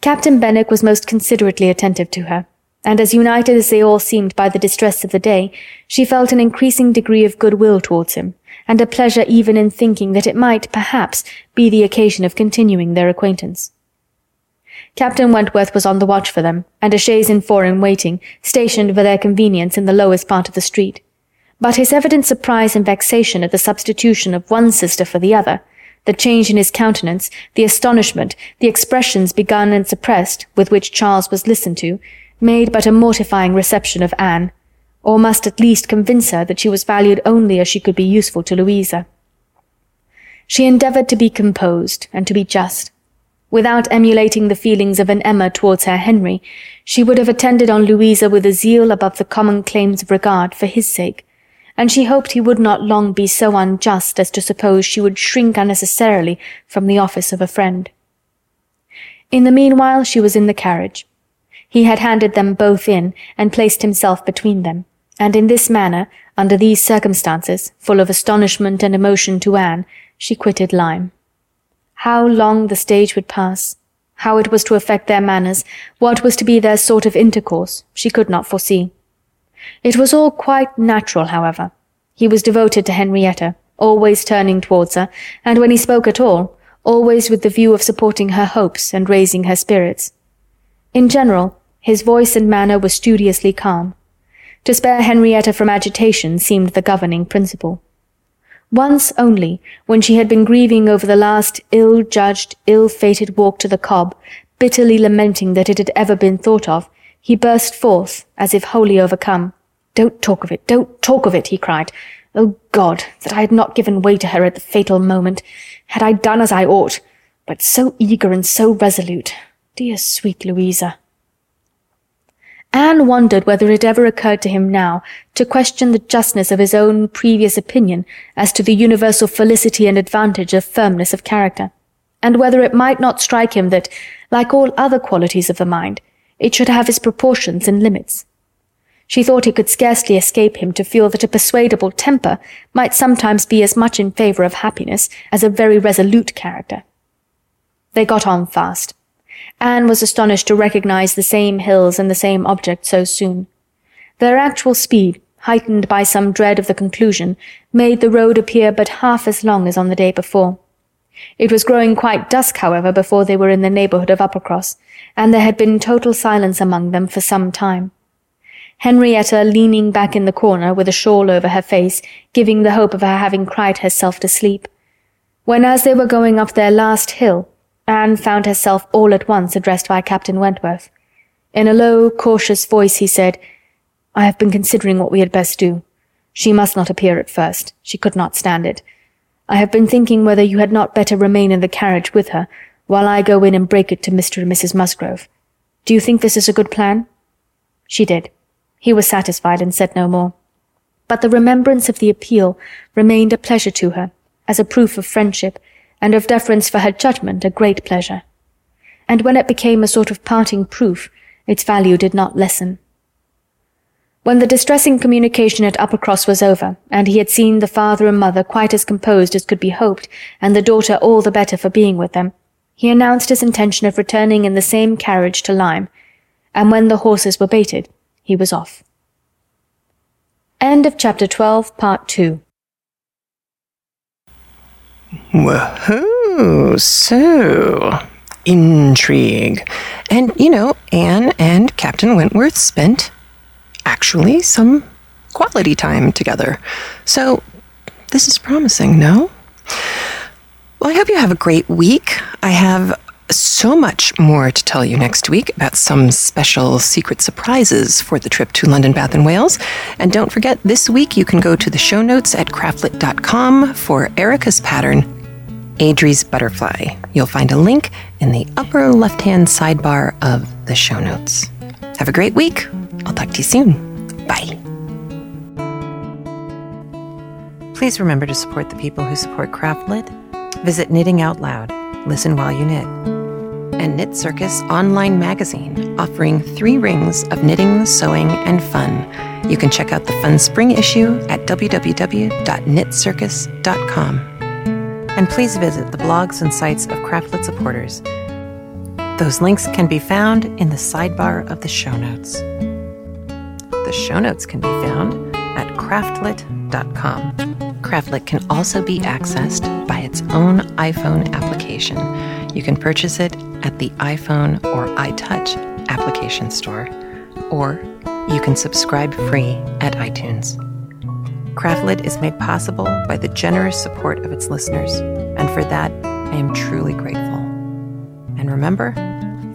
Captain Benwick was most considerately attentive to her, and as united as they all seemed by the distress of the day, she felt an increasing degree of goodwill towards him, and a pleasure even in thinking that it might, perhaps, be the occasion of continuing their acquaintance. Captain Wentworth was on the watch for them, and a chaise and four in waiting, stationed for their convenience in the lowest part of the street. But his evident surprise and vexation at the substitution of one sister for the other, the change in his countenance, the astonishment, the expressions begun and suppressed, with which Charles was listened to, made but a mortifying reception of Anne, or must at least convince her that she was valued only as she could be useful to Louisa. She endeavoured to be composed and to be just. Without emulating the feelings of an Emma towards her Henry, she would have attended on Louisa with a zeal above the common claims of regard for his sake, and she hoped he would not long be so unjust as to suppose she would shrink unnecessarily from the office of a friend. In the meanwhile she was in the carriage. He had handed them both in, and placed himself between them and in this manner, under these circumstances, full of astonishment and emotion to Anne, she quitted Lyme. How long the stage would pass, how it was to affect their manners, what was to be their sort of intercourse, she could not foresee. It was all quite natural, however. He was devoted to Henrietta, always turning towards her, and when he spoke at all, always with the view of supporting her hopes and raising her spirits. In general, his voice and manner were studiously calm. To spare Henrietta from agitation seemed the governing principle. Once only, when she had been grieving over the last ill-judged, ill-fated walk to the Cobb, bitterly lamenting that it had ever been thought of, he burst forth, as if wholly overcome. Don't talk of it, don't talk of it, he cried. Oh God, that I had not given way to her at the fatal moment. Had I done as I ought, but so eager and so resolute. Dear sweet Louisa. Anne wondered whether it ever occurred to him now to question the justness of his own previous opinion as to the universal felicity and advantage of firmness of character, and whether it might not strike him that, like all other qualities of the mind, it should have its proportions and limits. She thought it could scarcely escape him to feel that a persuadable temper might sometimes be as much in favour of happiness as a very resolute character. They got on fast. Anne was astonished to recognize the same hills and the same object so soon. Their actual speed, heightened by some dread of the conclusion, made the road appear but half as long as on the day before. It was growing quite dusk, however, before they were in the neighbourhood of Uppercross, and there had been total silence among them for some time. Henrietta leaning back in the corner with a shawl over her face, giving the hope of her having cried herself to sleep. When as they were going up their last hill, Anne found herself all at once addressed by Captain Wentworth. In a low, cautious voice he said, I have been considering what we had best do. She must not appear at first. She could not stand it. I have been thinking whether you had not better remain in the carriage with her, while I go in and break it to Mr. and Mrs. Musgrove. Do you think this is a good plan? She did. He was satisfied and said no more. But the remembrance of the appeal remained a pleasure to her, as a proof of friendship, and of deference for her judgment a great pleasure. And when it became a sort of parting proof, its value did not lessen. When the distressing communication at Uppercross was over, and he had seen the father and mother quite as composed as could be hoped, and the daughter all the better for being with them, he announced his intention of returning in the same carriage to Lyme, and when the horses were baited, he was off. End of chapter 12, part 2. Woohoo! So, intrigue. And, you know, Anne and Captain Wentworth spent actually some quality time together. So, this is promising, no? Well, I hope you have a great week. I have so much more to tell you next week about some special secret surprises for the trip to London, Bath, and Wales. And don't forget, this week you can go to the show notes at craftlit.com for Erica's pattern, Adri's Butterfly. You'll find a link in the upper left hand sidebar of the show notes. Have a great week. I'll talk to you soon. Bye. Please remember to support the people who support Craftlit. Visit Knitting Out Loud, listen while you knit. And Knit Circus online magazine, offering three rings of knitting, sewing, and fun. You can check out the fun spring issue at www.knitcircus.com. And please visit the blogs and sites of Craftlit supporters. Those links can be found in the sidebar of the show notes. The show notes can be found at craftlit.com. Craftlit can also be accessed by its own iPhone application. You can purchase it at the iPhone or iTouch application store, or you can subscribe free at iTunes. Craftlit is made possible by the generous support of its listeners, and for that, I am truly grateful. And remember,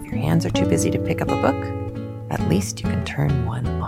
if your hands are too busy to pick up a book, at least you can turn one